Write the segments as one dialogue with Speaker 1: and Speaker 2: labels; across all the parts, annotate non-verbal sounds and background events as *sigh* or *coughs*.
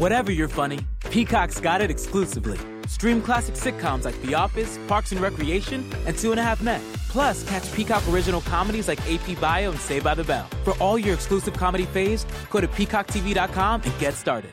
Speaker 1: Whatever you're funny, Peacock's got it exclusively. Stream classic sitcoms like The Office, Parks and Recreation, and Two and a Half Men. Plus, catch Peacock original comedies like AP Bio and Saved by the Bell. For all your exclusive comedy faves, go to peacocktv.com and get started.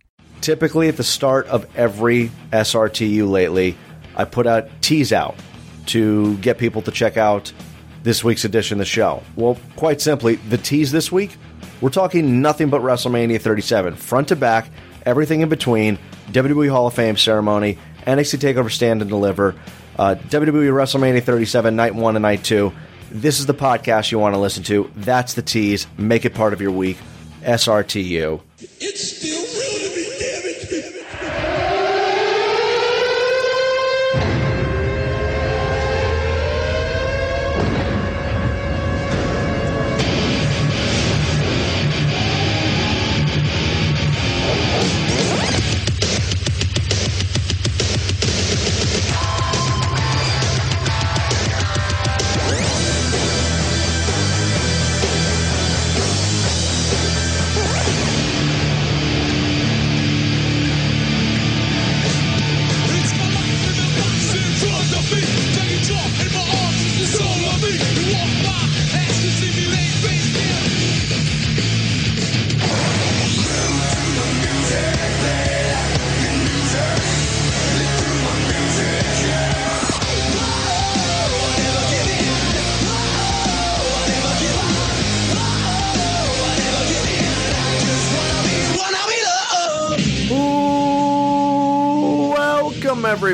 Speaker 2: Typically, at the start of every SRTU lately, I put out tease out to get people to check out this week's edition of the show. Well, quite simply, the tease this week, we're talking nothing but WrestleMania 37, front to back, everything in between, WWE Hall of Fame ceremony, NXT TakeOver Stand and Deliver, uh, WWE WrestleMania 37, Night 1 and Night 2. This is the podcast you want to listen to. That's the tease. Make it part of your week. SRTU.
Speaker 3: It's still real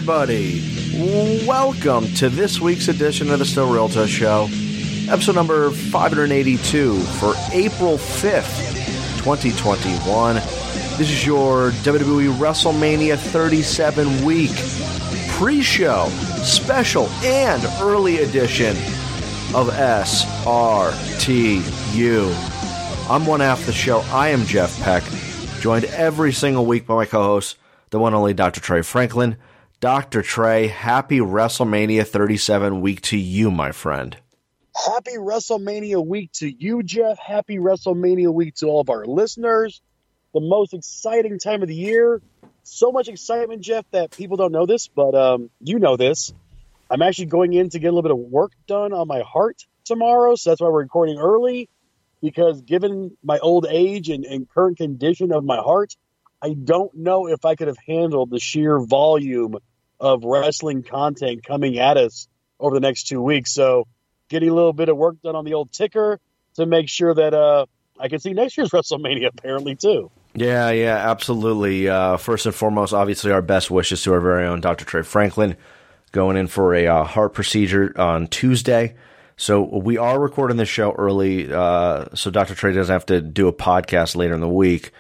Speaker 2: everybody. Welcome to this week's edition of the Still Realto Show, episode number 582 for April 5th, 2021. This is your WWE WrestleMania 37 week pre show, special, and early edition of SRTU. I'm one half the show. I am Jeff Peck, joined every single week by my co host, the one only Dr. Trey Franklin. Dr. Trey, happy WrestleMania 37 week to you, my friend.
Speaker 4: Happy WrestleMania week to you, Jeff. Happy WrestleMania week to all of our listeners. The most exciting time of the year. So much excitement, Jeff, that people don't know this, but um, you know this. I'm actually going in to get a little bit of work done on my heart tomorrow, so that's why we're recording early. Because given my old age and, and current condition of my heart, I don't know if I could have handled the sheer volume of wrestling content coming at us over the next two weeks. So, getting a little bit of work done on the old ticker to make sure that uh, I can see next year's *laughs* WrestleMania, apparently, too.
Speaker 2: Yeah, yeah, absolutely. Uh, first and foremost, obviously, our best wishes to our very own Dr. Trey Franklin going in for a uh, heart procedure on Tuesday. So we are recording this show early, uh, so Dr. Trey doesn't have to do a podcast later in the week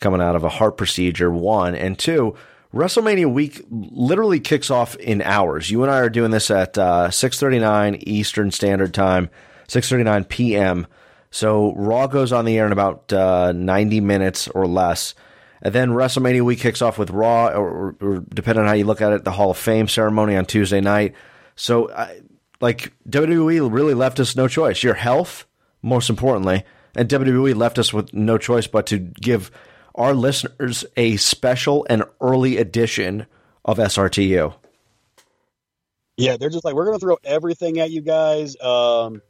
Speaker 2: coming out of a heart procedure, one. And two, WrestleMania week literally kicks off in hours. You and I are doing this at uh, 6.39 Eastern Standard Time, 6.39 p.m., so Raw goes on the air in about uh, 90 minutes or less. And then WrestleMania week kicks off with Raw, or, or depending on how you look at it, the Hall of Fame ceremony on Tuesday night. So, I, like, WWE really left us no choice. Your health, most importantly, and WWE left us with no choice but to give our listeners a special and early edition of SRTU.
Speaker 4: Yeah, they're just like, we're going to throw everything at you guys. Um,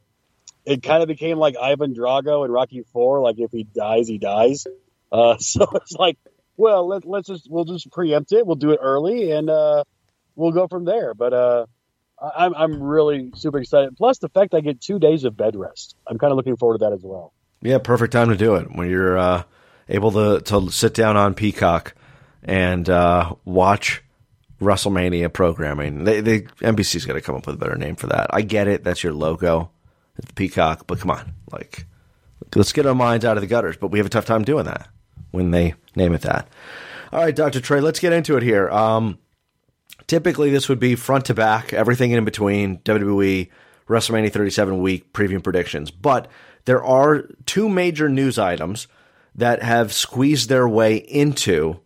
Speaker 4: it kind of became like Ivan Drago in Rocky Four. Like if he dies, he dies. Uh, *laughs* so it's like well, let, let's just we'll just preempt it. We'll do it early, and uh, we'll go from there. But uh, I'm I'm really super excited. Plus, the fact I get two days of bed rest. I'm kind of looking forward to that as well.
Speaker 2: Yeah, perfect time to do it when you're uh, able to to sit down on Peacock and uh, watch WrestleMania programming. They, they NBC's got to come up with a better name for that. I get it. That's your logo, the Peacock. But come on, like let's get our minds out of the gutters. But we have a tough time doing that when they name it that. All right, Doctor Trey, let's get into it here. Um, typically, this would be front to back, everything in between WWE WrestleMania 37 week preview predictions. But there are two major news items that have squeezed their way into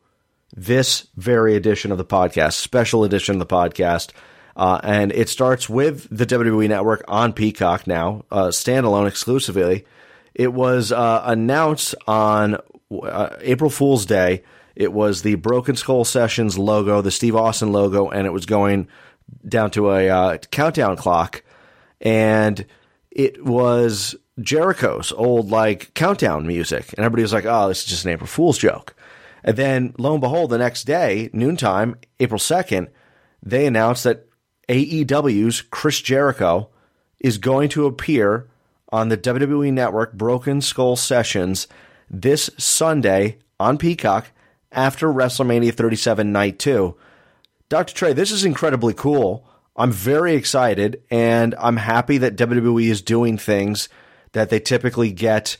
Speaker 2: this very edition of the podcast, special edition of the podcast. Uh, and it starts with the WWE Network on Peacock now, uh, standalone exclusively. It was uh, announced on uh, April Fool's Day. It was the Broken Skull Sessions logo, the Steve Austin logo, and it was going down to a uh, countdown clock. And it was Jericho's old like countdown music, and everybody was like, "Oh, this is just an April Fool's joke." And then, lo and behold, the next day, noontime, April second, they announced that AEW's Chris Jericho is going to appear on the WWE Network Broken Skull Sessions this Sunday on Peacock after WrestleMania 37 Night 2. Dr. Trey, this is incredibly cool. I'm very excited, and I'm happy that WWE is doing things that they typically get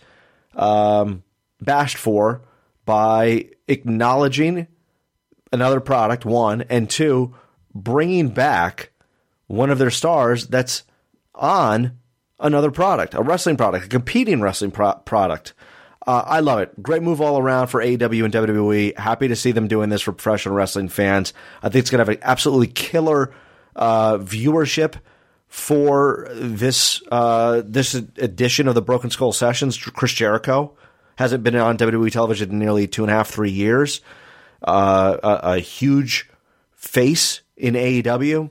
Speaker 2: um, bashed for by acknowledging another product, one, and two, bringing back one of their stars that's on another product, a wrestling product, a competing wrestling pro- product. Uh, I love it. Great move all around for AEW and WWE. Happy to see them doing this for professional wrestling fans. I think it's going to have an absolutely killer uh, viewership for this uh, this edition of the Broken Skull Sessions. Chris Jericho hasn't been on WWE television in nearly two and a half, three years. Uh, a, a huge face in AEW.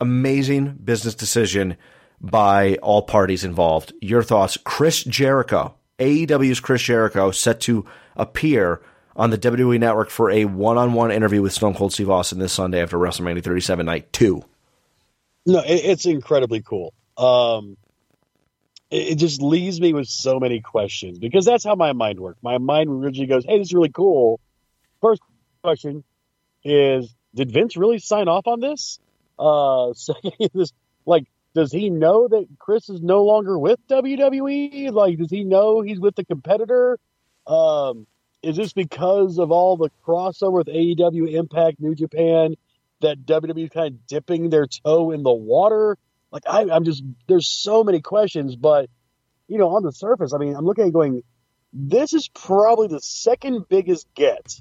Speaker 2: Amazing business decision by all parties involved. Your thoughts? Chris Jericho, AEW's Chris Jericho, set to appear on the WWE Network for a one-on-one interview with Stone Cold Steve Austin this Sunday after WrestleMania 37 Night Two.
Speaker 4: No, it, it's incredibly cool. Um, it, it just leaves me with so many questions because that's how my mind works. My mind originally goes, "Hey, this is really cool." First question is, did Vince really sign off on this? Uh, *laughs* second is like, does he know that Chris is no longer with WWE? Like, does he know he's with the competitor? Um, is this because of all the crossover with AEW, Impact, New Japan? That WWE kind of dipping their toe in the water? Like I, I'm just there's so many questions, but you know, on the surface, I mean, I'm looking at going, this is probably the second biggest get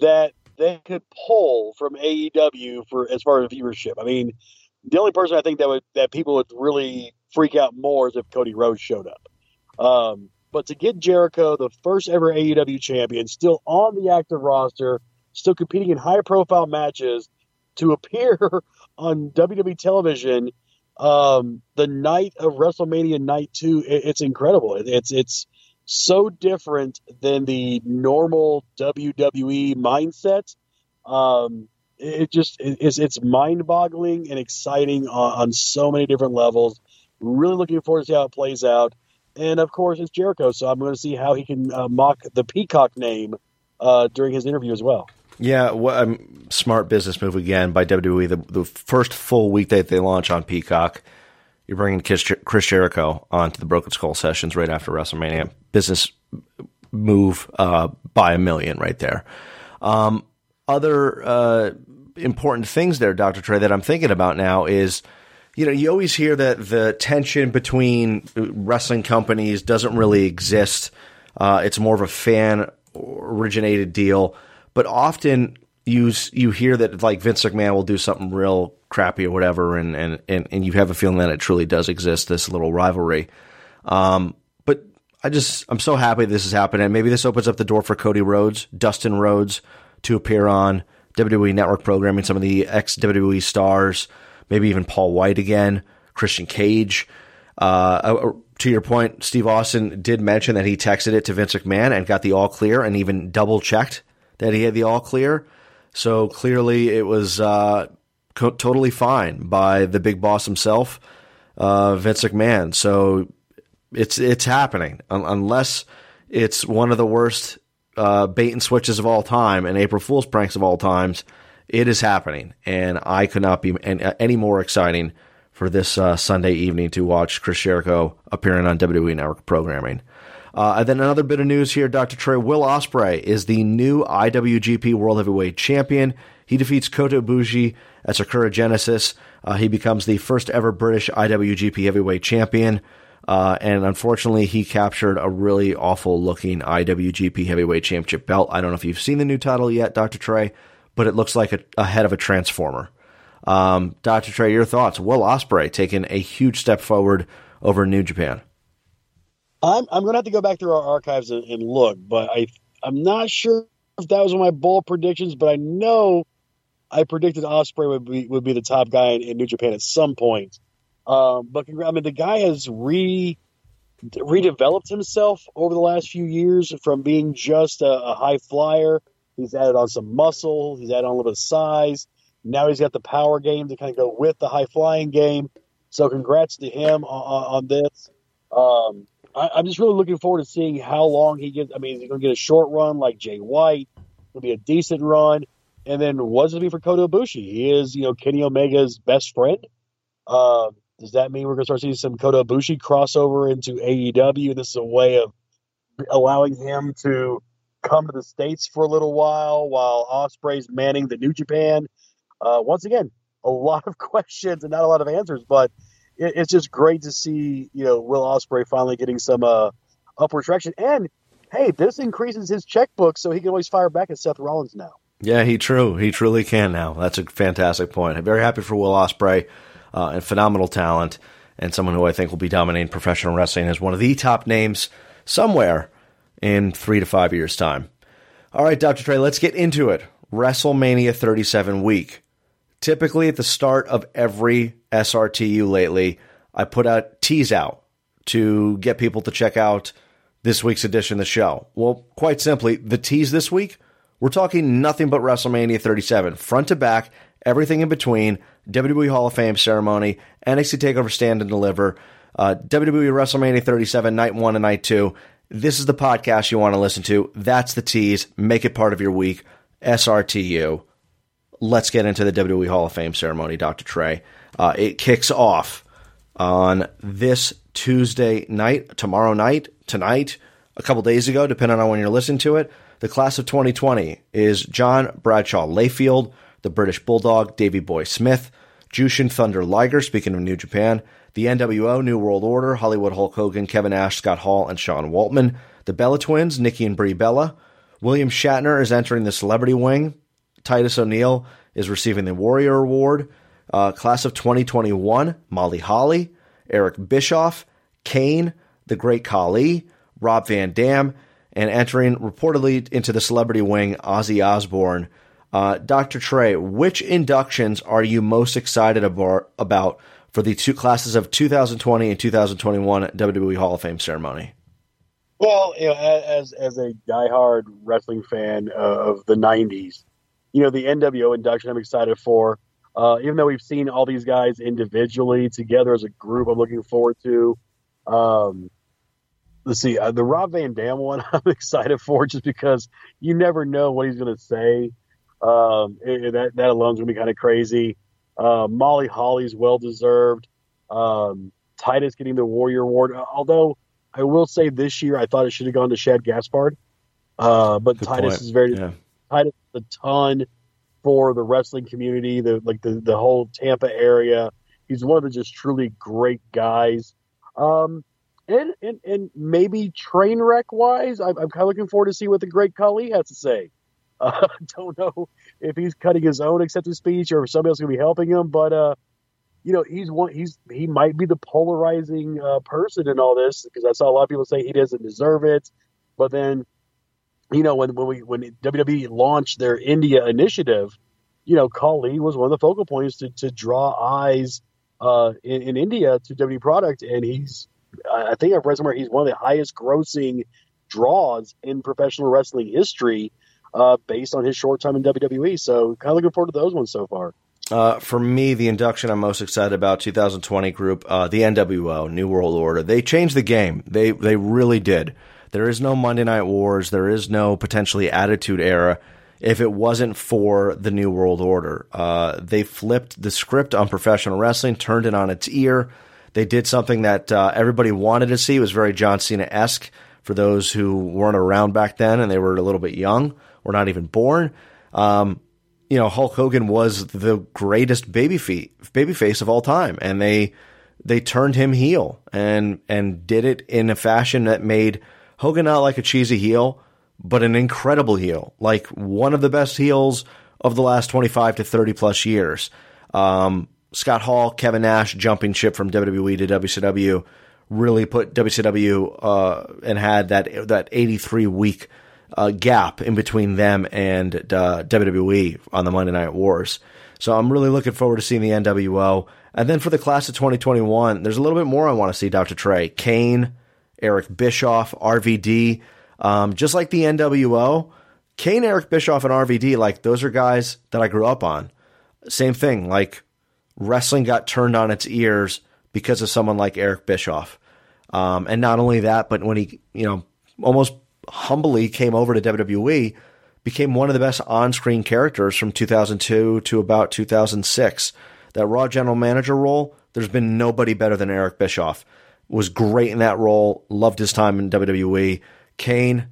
Speaker 4: that they could pull from AEW for as far as viewership. I mean, the only person I think that would that people would really freak out more is if Cody Rhodes showed up. Um, but to get Jericho, the first ever AEW champion, still on the active roster, still competing in high profile matches, to appear *laughs* on WWE television um, the night of WrestleMania Night Two. It, it's incredible. It, it's it's so different than the normal WWE mindset. Um, it, just it, it's it's mind boggling and exciting on, on so many different levels. Really looking forward to see how it plays out. And of course, it's Jericho, so I'm going to see how he can uh, mock the Peacock name uh, during his interview as well.
Speaker 2: Yeah, what, um, smart business move again by WWE. The, the first full week that they launch on Peacock, you're bringing Chris Jericho onto the Broken Skull sessions right after WrestleMania. Business move uh, by a million right there. Um, other uh, important things there, Dr. Trey, that I'm thinking about now is, you know, you always hear that the tension between wrestling companies doesn't really exist. Uh, it's more of a fan originated deal but often you you hear that like Vince McMahon will do something real crappy or whatever, and and and, and you have a feeling that it truly does exist this little rivalry. Um, but I just I'm so happy this is happening. Maybe this opens up the door for Cody Rhodes, Dustin Rhodes to appear on WWE Network programming. Some of the ex WWE stars, maybe even Paul White again, Christian Cage. Uh, to your point, Steve Austin did mention that he texted it to Vince McMahon and got the all clear, and even double checked that he had the all clear. So clearly, it was uh, co- totally fine by the big boss himself, uh, Vince McMahon. So it's it's happening Un- unless it's one of the worst uh, bait and switches of all time and April Fool's pranks of all times. It is happening, and I could not be any, more exciting for this uh, Sunday evening to watch Chris Jericho appearing on WWE Network programming. Uh, and then another bit of news here: Dr. Trey Will Ospreay is the new IWGP World Heavyweight Champion. He defeats Kota Ibushi at Sakura Genesis. Uh, he becomes the first ever British IWGP Heavyweight Champion. Uh, and unfortunately, he captured a really awful looking IWGP Heavyweight Championship belt. I don't know if you've seen the new title yet, Dr. Trey, but it looks like a, a head of a transformer. Um, Dr. Trey, your thoughts? Will Ospreay taking a huge step forward over New Japan.
Speaker 4: I'm I'm gonna have to go back through our archives and, and look, but I I'm not sure if that was one of my bold predictions, but I know I predicted Ospreay would be would be the top guy in, in New Japan at some point. Um, but I mean, the guy has re redeveloped himself over the last few years from being just a, a high flyer. He's added on some muscle. He's added on a little bit of size. Now he's got the power game to kind of go with the high flying game. So congrats to him on, on this. Um, I, I'm just really looking forward to seeing how long he gets. I mean, is he going to get a short run like Jay White? It'll be a decent run. And then what's it be for Kota Ibushi? He is, you know, Kenny Omega's best friend. Uh, does that mean we're going to start seeing some Kota Ibushi crossover into AEW? This is a way of allowing him to come to the states for a little while while Ospreay's manning the New Japan. Uh, once again, a lot of *laughs* questions and not a lot of answers, but it, it's just great to see you know Will Ospreay finally getting some uh, upward traction. And hey, this increases his checkbook, so he can always fire back at Seth Rollins now.
Speaker 2: Yeah, he true. He truly can now. That's a fantastic point. I'm very happy for Will Ospreay uh, and phenomenal talent and someone who I think will be dominating professional wrestling as one of the top names somewhere in three to five years' time. All right, Dr. Trey, let's get into it. WrestleMania 37 week. Typically, at the start of every SRTU lately, I put out tease out to get people to check out this week's edition of the show. Well, quite simply, the tease this week, we're talking nothing but WrestleMania 37, front to back, everything in between, WWE Hall of Fame ceremony, NXT TakeOver Stand and Deliver, uh, WWE WrestleMania 37, night one and night two. This is the podcast you want to listen to. That's the tease. Make it part of your week. SRTU. Let's get into the WWE Hall of Fame ceremony, Dr. Trey. Uh, it kicks off on this Tuesday night, tomorrow night, tonight, a couple days ago, depending on when you're listening to it. The class of 2020 is John Bradshaw Layfield, the British Bulldog, Davey Boy Smith, Jushin Thunder Liger, speaking of New Japan, the NWO, New World Order, Hollywood Hulk Hogan, Kevin Nash, Scott Hall, and Sean Waltman, the Bella Twins, Nikki and Brie Bella. William Shatner is entering the celebrity wing. Titus O'Neil is receiving the Warrior Award. Uh, class of 2021, Molly Holly, Eric Bischoff, Kane, the Great Khali, Rob Van Dam, and entering reportedly into the celebrity wing, Ozzy Osbourne. Uh, Dr. Trey, which inductions are you most excited about, about for the two classes of 2020 and 2021 WWE Hall of Fame ceremony?
Speaker 4: Well, you know, as as a diehard wrestling fan uh, of the '90s, you know the NWO induction I'm excited for. Uh, even though we've seen all these guys individually, together as a group, I'm looking forward to. Um, let's see, uh, the Rob Van Dam one *laughs* I'm excited for just because you never know what he's going to say. Um, it- that that alone's going to be kind of crazy. Uh, Molly Holly's well deserved. Um, Titus getting the Warrior Award, although I will say this year I thought it should have gone to Shad Gaspard. Uh, but
Speaker 2: Good
Speaker 4: Titus
Speaker 2: point.
Speaker 4: is very
Speaker 2: Yeah.
Speaker 4: Titus is a ton for the wrestling community, the like the, the whole Tampa area. He's one of the just truly great guys. Um, and, and and maybe train wreck wise, I'm, I'm kind of looking forward to see what the great Khali has to say. *laughs* Uh, don't know if he's cutting his own acceptance speech or if somebody else going to be helping him, but uh, you know, he's one. He's he might be the polarizing uh, person in all this because I saw a lot of people say he doesn't deserve it, but then, you know, when when we when WWE launched their India initiative, you know, Khali was one of the focal points to to draw eyes uh, in, in India to WWE product, and he's I think I've read somewhere he's one of the highest grossing draws in professional wrestling history, uh, based on his short time in WWE. So kind of looking forward to those ones so far.
Speaker 2: Uh, for me, the induction I'm most excited about 2020 group, uh, the NWO, New World Order. They changed the game. They they really did. There is no Monday Night Wars. There is no potentially Attitude Era. If it wasn't for the New World Order, uh, they flipped the script on professional wrestling, turned it on its ear. They did something that uh, everybody wanted to see. It was very John Cena esque for those who weren't around back then and they were a little bit young or not even born. Um, you know, Hulk Hogan was the greatest baby feet, baby face of all time, and they they turned him heel and and did it in a fashion that made Hogan not like a cheesy heel, but an incredible heel, like one of the best heels of the last twenty five to thirty plus years. Um, Scott Hall, Kevin Nash jumping ship from WWE to WCW really put WCW uh, and had that that eighty three week uh, gap in between them and uh, WWE on the Monday Night Wars. So I'm really looking forward to seeing the NWO. And then for the class of 2021, there's a little bit more I want to see, Dr. Trey. Kane, Eric Bischoff, RVD. Um, just like the NWO, Kane, Eric Bischoff, and RVD, like those are guys that I grew up on. Same thing, like wrestling got turned on its ears because of someone like Eric Bischoff. Um, and not only that, but when he, you know, almost humbly came over to WWE, became one of the best on-screen characters from 2002 to about 2006. That Raw general manager role, there's been nobody better than Eric Bischoff. Was great in that role. Loved his time in WWE. Kane,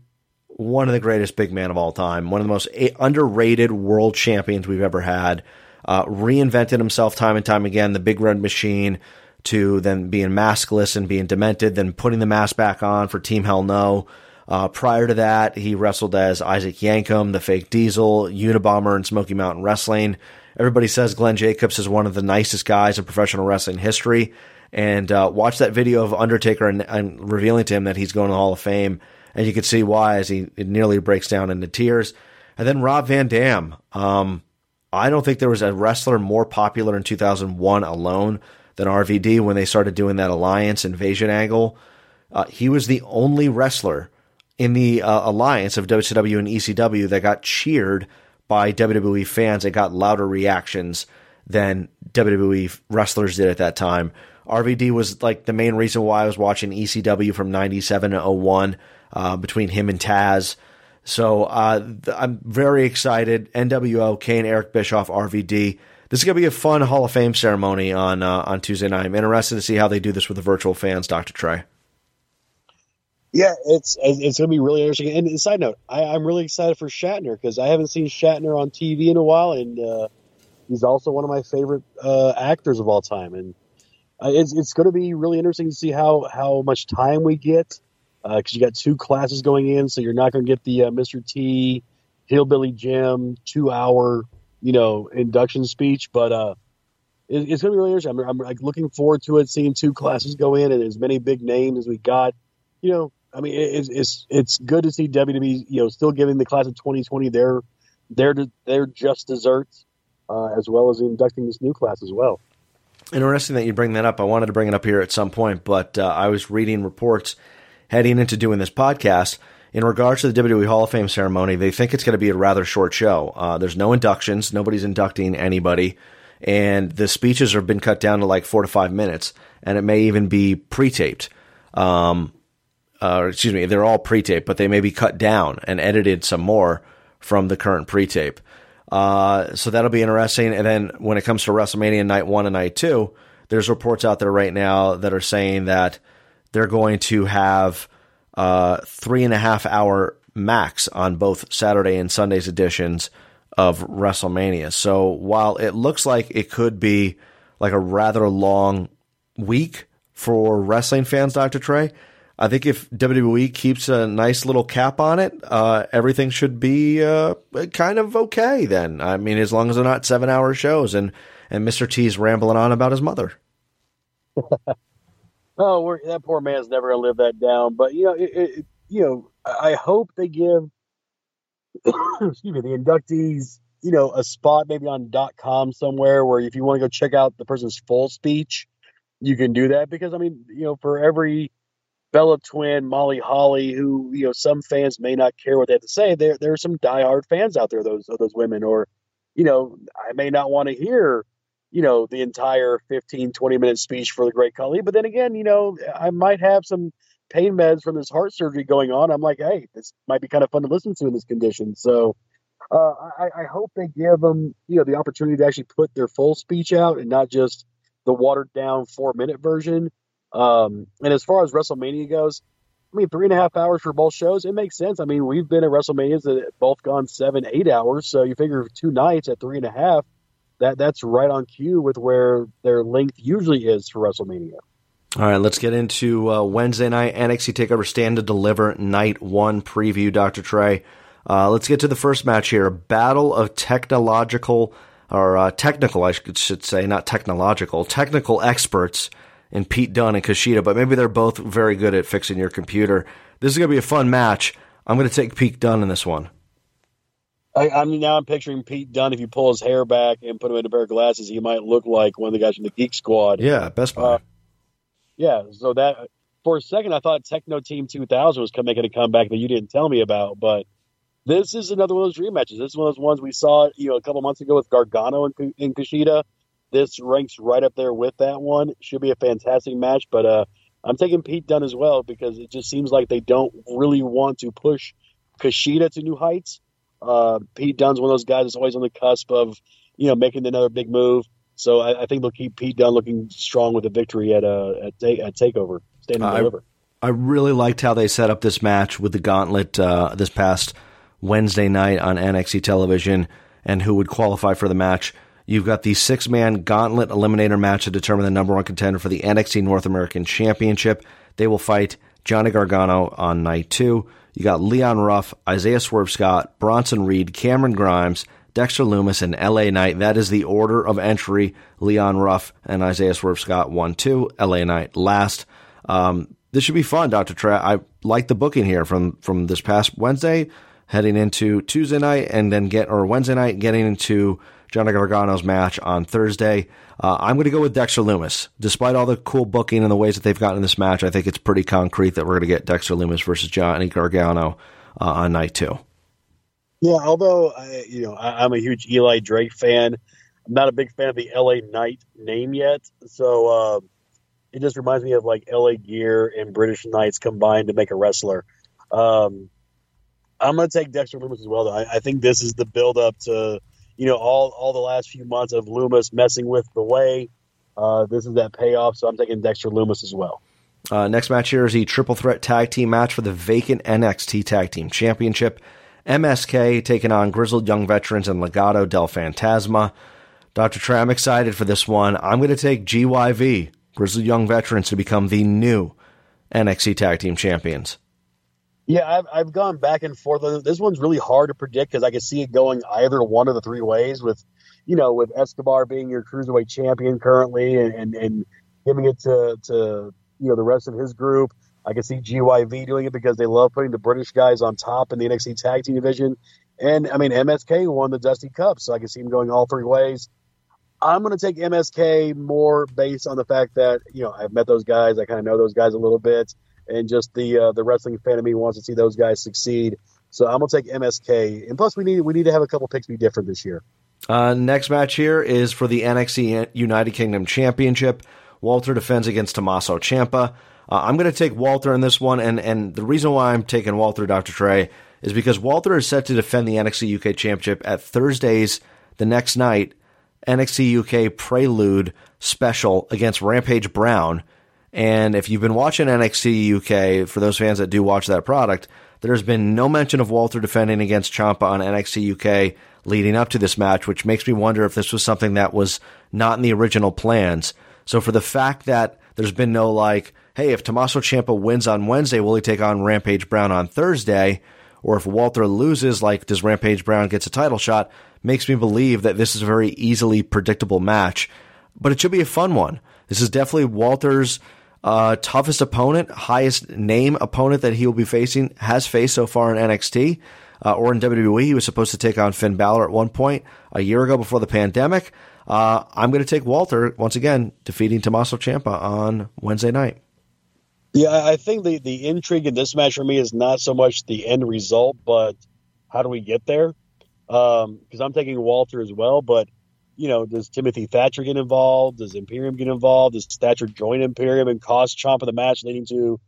Speaker 2: one of the greatest big man of all time. One of the most underrated world champions we've ever had. Uh, reinvented himself time and time again. The Big Red Machine to then being maskless and being demented, then putting the mask back on for Team Hell No. Uh, prior to that, he wrestled as Isaac Yankem, the fake Diesel, Unabomber, and Smoky Mountain Wrestling. Everybody says Glenn Jacobs is one of the nicest guys in professional wrestling history. And uh, watch that video of Undertaker and, and revealing to him that he's going to the Hall of Fame, and you can see why as he nearly breaks down into tears. And then Rob Van Dam. Um, I don't think there was a wrestler more popular in 2001 alone than RVD when they started doing that alliance invasion angle. Uh, he was the only wrestler in the uh, alliance of WCW and ECW that got cheered by WWE fans and got louder reactions than WWE wrestlers did at that time. RVD was like the main reason why I was watching ECW from 97 to 01 uh, between him and Taz. So uh, th- I'm very excited. NWO, Kane, Eric Bischoff, RVD. This is going to be a fun Hall of Fame ceremony on uh, on Tuesday night. I'm interested to see how they do this with the virtual fans, Dr. Trey.
Speaker 4: Yeah, it's it's going to be really interesting. And side note, I, I'm really excited for Shatner because I haven't seen Shatner on TV in a while, and uh, he's also one of my favorite uh, actors of all time. And uh, it's it's going to be really interesting to see how how much time we get because you got two classes going in, so you're not going to get the uh, Mr. T, Hillbilly Jim two hour you know induction speech, but uh, it, it's going to be really interesting. I'm, I'm like looking forward to it, seeing two classes go in and as many big names as we got. You know, I mean, it, it's it's it's good to see WWE, you know, still giving the class of 2020 their their their just desserts, uh, as well as inducting this new class as well.
Speaker 2: Interesting that you bring that up. I wanted to bring it up here at some point, but uh, I was reading reports heading into doing this podcast in regards to the WWE Hall of Fame ceremony. They think it's going to be a rather short show. Uh, there's no inductions. Nobody's inducting anybody. And the speeches have been cut down to like four to five minutes, and it may even be pre-taped. Um, uh, excuse me, they're all pre-taped, but they may be cut down and edited some more from the current pre-tape. Uh, so that'll be interesting. And then when it comes to WrestleMania night one and night two, there's reports out there right now that are saying that they're going to have uh, three and a half hour max on both Saturday and Sunday's editions of WrestleMania. So while it looks like it could be like a rather long week for wrestling fans, Dr. Trey, I think if WWE keeps a nice little cap on it, uh, everything should be uh, kind of okay. Then I mean, as long as they're not seven hour shows and and Mr. T's rambling on about his mother. *laughs*
Speaker 4: Oh, that poor man's never gonna live that down. But you know, it, it, you know, I hope they give, *coughs* excuse me, the inductees, you know, a spot maybe on dot .com somewhere where if you want to go check out the person's full speech, you can do that because I mean, you know, for every Bella twin, Molly Holly, who you know some fans may not care what they have to say, there there are some diehard fans out there those of those women, or you know, I may not want to hear you know the entire 15 20 minute speech for the great Khali but then again you know i might have some pain meds from this heart surgery going on. I'm like hey this might be kind of fun to listen to in this condition. So uh, I, I hope they give them you know the opportunity to actually put their full speech out and not just the watered down four minute version um, and as far as wrestlemania goes I mean, three and a half hours for both shows, it makes sense. I mean, we've been at WrestleManias that both gone seven, eight hours. So you figure two nights at three and a half, that that's right on cue with where their length usually is for WrestleMania.
Speaker 2: All right, let's get into uh, Wednesday night NXT Takeover Stand to Deliver Night One preview. Dr. Trey, uh, let's get to the first match here: Battle of technological or uh, technical, I should say, not technological, technical experts in Pete Dunne and Kushida. But maybe they're both very good at fixing your computer. This is going to be a fun match. I'm going to take Pete Dunne in this one.
Speaker 4: I, I mean, now I'm picturing Pete Dunne. If you pull his hair back and put him in a pair of glasses, he might look like one of the guys from the Geek Squad.
Speaker 2: Yeah, Best Buy.
Speaker 4: Uh, yeah, so that for a second I thought Techno Team 2000 was making a comeback that you didn't tell me about, but this is another one of those dream matches. This is one of those ones we saw, you know, a couple months ago with Gargano and, and Kushida. This ranks right up there with that one. Should be a fantastic match, but uh, I'm taking Pete Dunne as well because it just seems like they don't really want to push Kushida to new heights. Uh, Pete Dunne's one of those guys that's always on the cusp of, you know, making another big move. So I, I think they'll keep Pete Dunne looking strong with a victory at uh, at, ta- at Takeover, stand and
Speaker 2: I-
Speaker 4: deliver.
Speaker 2: I really liked how they set up this match with the gauntlet uh, this past Wednesday night on NXT television and who would qualify for the match. You've got the six man gauntlet eliminator match to determine the number one contender for the NXT North American Championship. They will fight Johnny Gargano on night two. You got Leon Ruff, Isaiah Swerve Scott, Bronson Reed, Cameron Grimes, Dexter Loomis, and LA Knight. That is the order of entry. Leon Ruff and Isaiah Swerve Scott 1 2, LA Knight last. Um, this should be fun, Dr. Trey. I like the booking here from, from this past Wednesday, heading into Tuesday night, and then get, or Wednesday night, getting into Johnny Gargano's match on Thursday. Uh, I'm going to go with Dexter Loomis. Despite all the cool booking and the ways that they've gotten this match, I think it's pretty concrete that we're going to get Dexter Loomis versus Johnny Gargano uh, on night two.
Speaker 4: Yeah, although I, you know I, I'm a huge Eli Drake fan, I'm not a big fan of the LA Knight name yet. So uh, it just reminds me of like LA Gear and British Knights combined to make a wrestler. Um, I'm going to take Dexter Loomis as well. Though. I, I think this is the build up to you know all all the last few months of Loomis messing with the way. Uh, this is that payoff, so I'm taking Dexter Loomis as well.
Speaker 2: Uh, next match here is the triple threat tag team match for the vacant NXT Tag Team Championship. MSK taking on Grizzled Young Veterans and Legado del Fantasma. Dr. Trey, I'm excited for this one. I'm going to take GYV, Grizzled Young Veterans, to become the new NXT Tag Team Champions.
Speaker 4: Yeah, I've, I've gone back and forth. This one's really hard to predict because I can see it going either one of the three ways. With, you know, with Escobar being your cruiserweight champion currently, and and, and giving it to to you know the rest of his group. I can see GYV doing it because they love putting the British guys on top in the NXT Tag Team division. And I mean, MSK won the Dusty Cup, so I can see him going all three ways. I'm going to take MSK more based on the fact that you know I've met those guys, I kind of know those guys a little bit, and just the uh, the wrestling fan of me wants to see those guys succeed. So I'm to take MSK, and plus we need we need to have a couple picks be different this year.
Speaker 2: Uh, next match here is for the NXT United Kingdom Championship. Walter defends against Tommaso Ciampa. Uh, I'm going to take Walter in this one, and, and the reason why I'm taking Walter, Dr. Trey, is because Walter is set to defend the NXT UK Championship at Thursday's the next night NXT UK Prelude special against Rampage Brown. And if you've been watching NXT UK, for those fans that do watch that product, there's been no mention of Walter defending against Ciampa on NXT UK leading up to this match, which makes me wonder if this was something that was not in the original plans. So for the fact that there's been no like, hey, if Tommaso Ciampa wins on Wednesday, will he take on Rampage Brown on Thursday? Or if Walter loses, like, does Rampage Brown gets a title shot? Makes me believe that this is a very easily predictable match. But it should be a fun one. This is definitely Walter's uh, toughest opponent, highest name opponent that he will be facing, has faced so far in NXT. uh, or in WWE. He was supposed to take on Finn Balor at one point a year ago before the pandemic. Uh, I'm going to take Walter once again, defeating Tommaso Ciampa on Wednesday night.
Speaker 4: Yeah, I think the, the intrigue in this match for me is not so much the end result, but how do we get there? Because I'm taking Walter as well, but you know, does Timothy Thatcher get involved? Does Imperium get involved? Does Thatcher join Imperium and cost Ciampa the match, leading to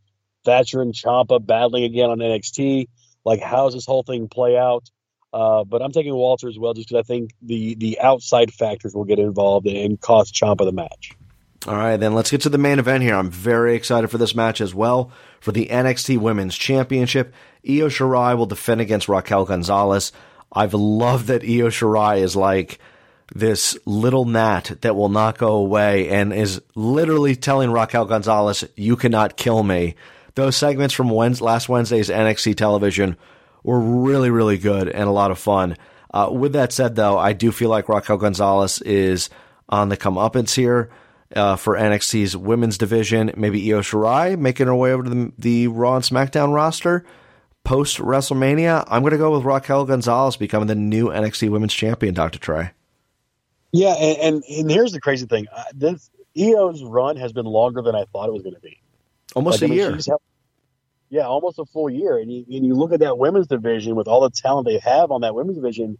Speaker 4: Thatcher and Ciampa battling again on NXT? Like, how does this whole thing play out? Uh, but I'm taking Walter as well, just because I think the the outside factors will get involved and cost Ciampa the match.
Speaker 2: All right, then let's get to the main event here. I'm very excited for this match as well. For the NXT Women's Championship, Io Shirai will defend against Raquel Gonzalez. I've loved that Io Shirai is like this little gnat that will not go away and is literally telling Raquel Gonzalez, "You cannot kill me." Those segments from Wednesday, last Wednesday's NXT television were really, really good and a lot of fun. Uh, with that said, though, I do feel like Raquel Gonzalez is on the comeuppance here uh, for NXT's women's division. Maybe Io Shirai making her way over to the, the Raw and SmackDown roster post WrestleMania. I'm going to go with Raquel Gonzalez becoming the new NXT Women's Champion. Dr. Trey.
Speaker 4: Yeah, and, and, and here's the crazy thing: uh, this Io's run has been longer than I thought it was going to be.
Speaker 2: Almost
Speaker 4: Like,
Speaker 2: a
Speaker 4: I mean,
Speaker 2: year.
Speaker 4: held- yeah, almost a full year. And you, and you look at that women's division with all the talent they have on that women's division,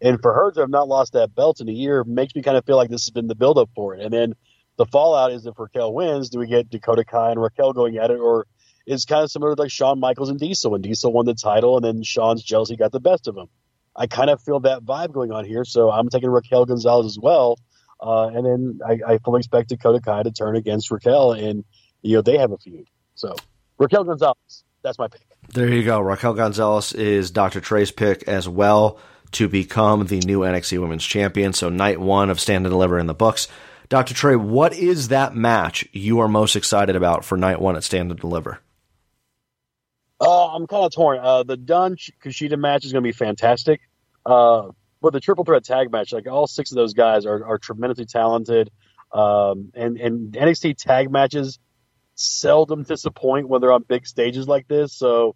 Speaker 4: and for her to have not lost that belt in a year makes me kind of feel like this has been the buildup for it. And then the fallout is if Raquel wins, do we get Dakota Kai and Raquel going at it, or is kind of similar to like Shawn Michaels and Diesel when Diesel won the title and then Shawn's jealousy got the best of him. I kind of feel that vibe going on here, so I'm taking Raquel Gonzalez as well. Uh, and then I, I fully expect Dakota Kai to turn against Raquel, and you know they have a feud. So Raquel Gonzalez, that's my pick.
Speaker 2: There you go. Raquel Gonzalez is Dr. Trey's pick as well to become the new NXT Women's Champion. So night one of Stand and Deliver in the books. Dr. Trey, what is that match you are most excited about for night one at Stand and Deliver?
Speaker 4: Uh, I'm kind of torn. Uh, the Dunne Kushida match is going to be fantastic. Uh, but the triple threat tag match, like all six of those guys are, are tremendously talented. Um, and, and NXT tag matches seldom disappoint when they're on big stages like this. So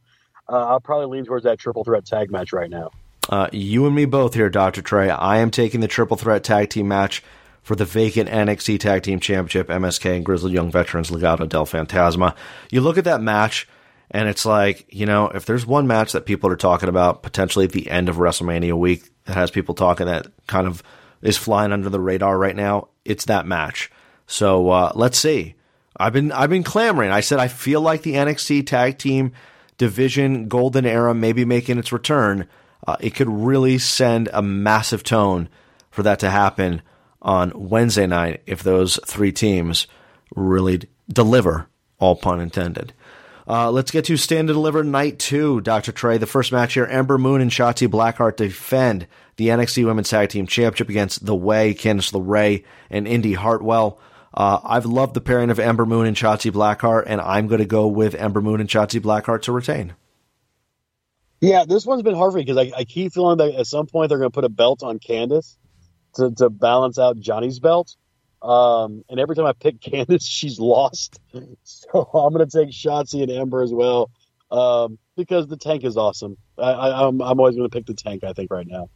Speaker 4: uh, I'll probably lean towards that triple threat tag match right now.
Speaker 2: Uh, you and me both here, Dr. Trey. I am taking the triple threat tag team match for the vacant NXT Tag Team Championship, MSK and Grizzled Young Veterans Legado del Fantasma. You look at that match, and it's like, you know, if there's one match that people are talking about potentially at the end of WrestleMania week that has people talking that kind of is flying under the radar right now, it's that match. So uh, let's see. I've been I've been clamoring. I said I feel like the NXT Tag Team Division Golden Era may be making its return. Uh, it could really send a massive tone for that to happen on Wednesday night if those three teams really deliver, all pun intended. Uh, let's get to Stand and Deliver Night 2, Dr. Trey. The first match here Ember Moon and Shotzi Blackheart defend the NXT Women's Tag Team Championship against The Way, Candice LeRae, and Indy Hartwell. Uh, I've loved the pairing of Ember Moon and Shotzi Blackheart, and I'm going to go with Ember Moon and Shotzi Blackheart to retain.
Speaker 4: Yeah, this one's been hard for me because I, I keep feeling that at some point they're going to put a belt on Candice to, to balance out Johnny's belt. Um, and every time I pick *laughs* Candice, she's lost. So I'm going to take Shotzi and Ember as well um, because the tank is awesome. I, I'm always going to pick the tank, I think, right now.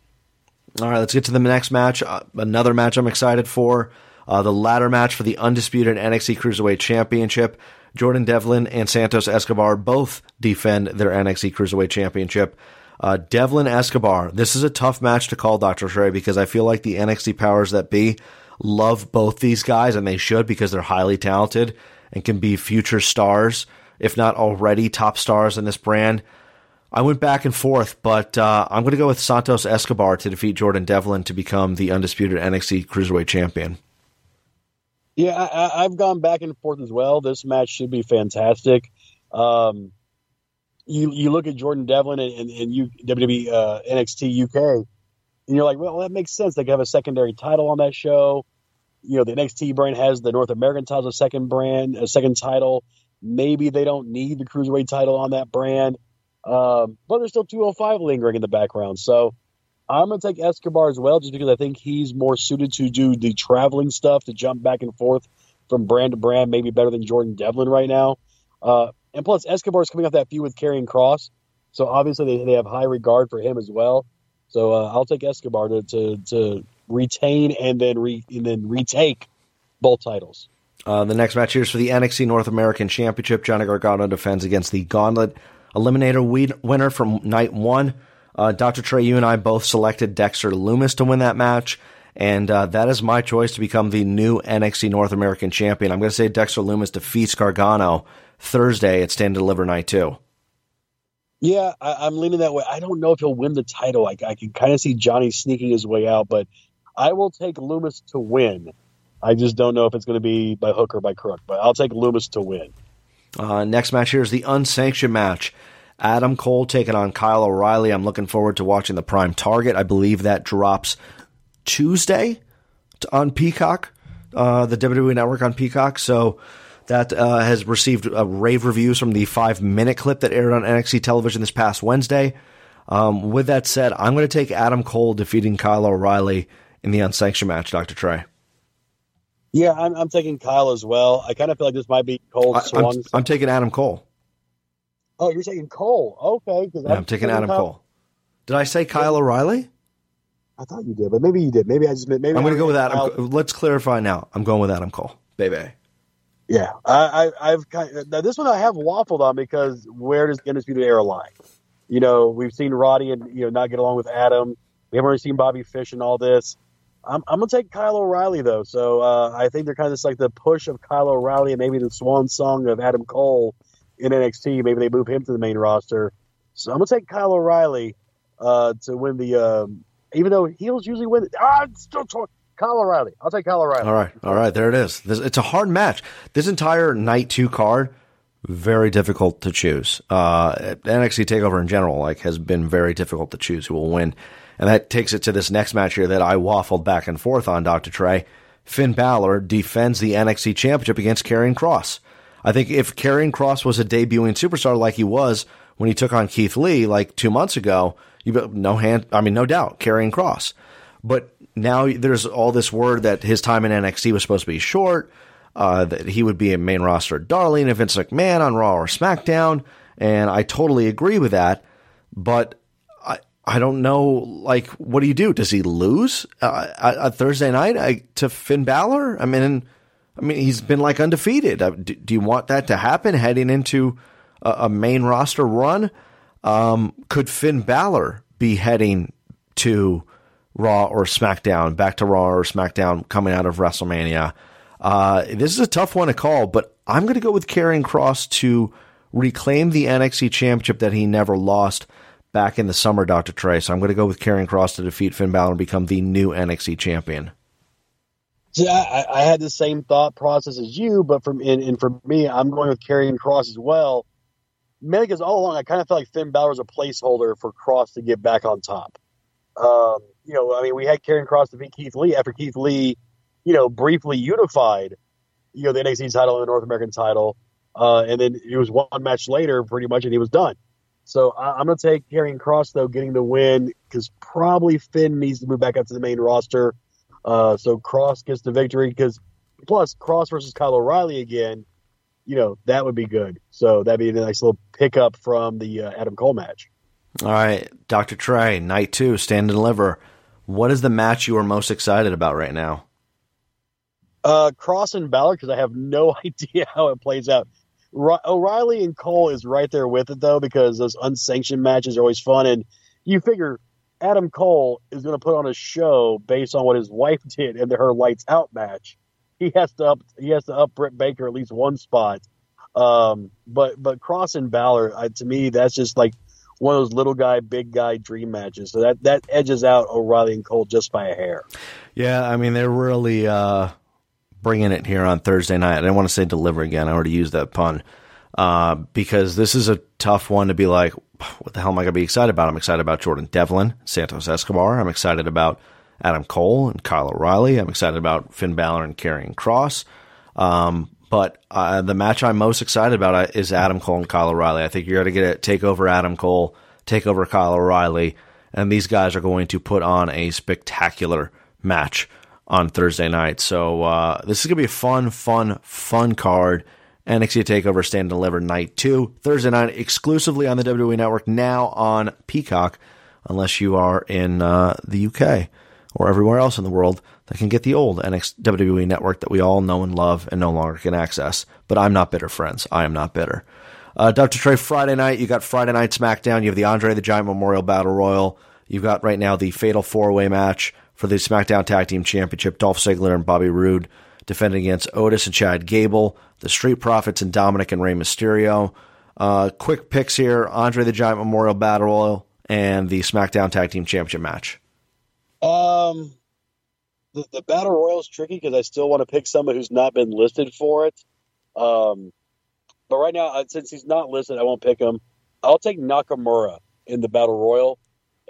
Speaker 2: All right, let's get to the next match. Uh, another match I'm excited for. Uh, the ladder match for the undisputed NXT Cruiserweight Championship. Jordan Devlin and Santos Escobar both defend their NXT Cruiserweight Championship. Uh, Devlin Escobar, this is a tough match to call, Dr. Trey, because I feel like the NXT powers that be love both these guys, and they should because they're highly talented and can be future stars, if not already top stars in this brand. I went back and forth, but uh, I'm going to go with Santos Escobar to defeat Jordan Devlin to become the undisputed NXT Cruiserweight Champion.
Speaker 4: Yeah, I, I've gone back and forth as well. This match should be fantastic. Um, you you look at Jordan Devlin and, and, and you WWE uh, NXT UK, and you're like, well, that makes sense. They could have a secondary title on that show. You know, the NXT brand has the North American title, a second brand, a second title. Maybe they don't need the cruiserweight title on that brand, um, but there's still 205 lingering in the background. So I'm going to take Escobar as well, just because I think he's more suited to do the traveling stuff, to jump back and forth from brand to brand, maybe better than Jordan Devlin right now. Uh, and plus, Escobar is coming off that feud with Karrion Kross. So obviously they, they have high regard for him as well. So uh, I'll take Escobar to, to to retain and then re and then retake both titles.
Speaker 2: Uh, the next match here is for the NXT North American Championship. Johnny Gargano defends against the Gauntlet Eliminator we- winner from night one. Uh, Dr. Trey, you and I both selected Dexter Loomis to win that match, and uh, that is my choice to become the new NXT North American Champion. I'm going to say Dexter Loomis defeats Gargano Thursday at Stand and Deliver Night 2.
Speaker 4: Yeah, I, I'm leaning that way. I don't know if he'll win the title. I, I can kind of see Johnny sneaking his way out, but I will take Loomis to win. I just don't know if it's going to be by hook or by crook, but I'll take Loomis to win.
Speaker 2: Uh, next match here is the unsanctioned match. Adam Cole taking on Kyle O'Reilly. I'm looking forward to watching the Prime Target. I believe that drops Tuesday on Peacock, uh, the WWE Network on Peacock. So that uh, has received uh, rave reviews from the five minute clip that aired on NXT television this past Wednesday. Um, with that said, I'm going to take Adam Cole defeating Kyle O'Reilly in the unsanctioned match, Dr. Trey.
Speaker 4: Yeah, I'm, I'm taking Kyle as well. I kind of feel like this might be Cole's
Speaker 2: I,
Speaker 4: swan.
Speaker 2: am I'm taking Adam Cole.
Speaker 4: oh, you're taking Cole. Okay.
Speaker 2: Yeah, I'm taking Adam Cole. Did I say Kyle O'Reilly?
Speaker 4: I thought you did, but maybe you did. Maybe I just maybe
Speaker 2: I'm going to go with Adam.
Speaker 4: Kyle-
Speaker 2: Let's clarify now. I'm going with Adam Cole, baby.
Speaker 4: Yeah, I, I, I've kind of, now this one I have waffled on because where does the undisputed era lie? You know, we've seen Roddy and you know not get along with Adam. We haven't really seen Bobby Fish and all this. I'm, I'm gonna take Kyle O'Reilly though, so uh, I think they're kind of just like the push of Kyle O'Reilly and maybe the swan song of Adam Cole in NXT. Maybe they move him to the main roster. So I'm gonna take Kyle O'Reilly uh, to win the. Um, even though heels usually win, ah, I'm still talking. Kyle O'Reilly. I'll take Kyle O'Reilly.
Speaker 2: All right, all right, there it is. This, it's a hard match. This entire night two card, very difficult to choose. Uh, NXT Takeover in general, like, has been very difficult to choose who will win, and that takes it to this next match here that I waffled back and forth on. Doctor Trey, Finn Balor defends the NXT Championship against Karrion Kross. I think if Karrion Kross was a debuting superstar like he was when he took on Keith Lee like two months ago, you no hand. I mean, no doubt, Karrion Kross. But now there's all this word that his time in NXT was supposed to be short, uh, that he would be a main roster darling if Vince McMahon on Raw or SmackDown, and I totally agree with that. But I don't know, like, what do you do? Does he lose uh, a, a Thursday night I, to Finn Balor? I mean, I mean he's been like undefeated. Uh, Do, do you want that to happen heading into a, a main roster run? Um, could Finn Balor be heading to Raw or SmackDown, back to Raw or SmackDown coming out of WrestleMania? Uh, this is a tough one to call, but I'm going to go with Karrion Kross to reclaim the NXT championship that he never lost back in the summer, Dr. Trey. So I'm going to go with Karrion Kross to defeat Finn Balor and become the new NXT champion.
Speaker 4: See, I, I had the same thought process as you, but from and, and for me, I'm going with Karrion Kross as well. Mainly because all along I kind of felt like Finn Balor was a placeholder for Kross to get back on top. Um, you know, I mean, we had Karrion Kross defeat Keith Lee after Keith Lee, you know, briefly unified, you know, the NXT title and the North American title, uh, and then it was one match later, pretty much, and he was done. So I, I'm going to take Karrion Kross though, getting the win because probably Finn needs to move back up to the main roster. Uh, so Kross gets the victory because plus Kross versus Kyle O'Reilly again, you know that would be good. So that'd be a nice little pickup from the uh, Adam Cole match.
Speaker 2: All right, Dr. Trey, night two, stand and deliver. What is the match you are most excited about right now?
Speaker 4: Uh, Kross and Balor because I have no *laughs* idea how it plays out. O'Reilly and Cole is right there with it though because those unsanctioned matches are always fun, and you figure Adam Cole is going to put on a show based on what his wife did in her lights out match. He has to up he has to up Britt Baker at least one spot. Um, but but Kross and Balor uh, to me that's just like one of those little guy big guy dream matches. So that that edges out O'Reilly and Cole just by a hair.
Speaker 2: Yeah, I mean, they're really uh, bringing it here on Thursday night. I didn't want to say deliver again. I already used that pun. Uh, because this is a tough one to be like, what the hell am I going to be excited about? I'm excited about Jordan Devlin, Santos Escobar. I'm excited about Adam Cole and Kyle O'Reilly. I'm excited about Finn Balor and Karrion Kross. Um, but uh, the match I'm most excited about uh, is Adam Cole and Kyle O'Reilly. I think you're going to get it. Take over Adam Cole, take over Kyle O'Reilly, and these guys are going to put on a spectacular match on Thursday night. So uh, this is going to be a fun, fun, fun card. NXT TakeOver Stand and Deliver Night 2, Thursday night, exclusively on the WWE Network, now on Peacock, unless you are in uh, the UK or everywhere else in the world that can get the old NXT WWE Network that we all know and love and no longer can access. But I'm not bitter, friends. I am not bitter. Uh, Dr. Trey, Friday night, you got Friday Night SmackDown. You have the Andre the Giant Memorial Battle Royal. You've got right now the Fatal Four Way match for the SmackDown Tag Team Championship. Dolph Ziggler and Bobby Roode defending against Otis and Chad Gable, the Street Profits and Dominic and Rey Mysterio. Uh, quick picks here Andre the Giant Memorial Battle Royal and the SmackDown Tag Team Championship match.
Speaker 4: Um, the, the battle royal is tricky because I still want to pick someone who's not been listed for it. Um, but right now, uh, since he's not listed, I won't pick him. I'll take Nakamura in the battle royal,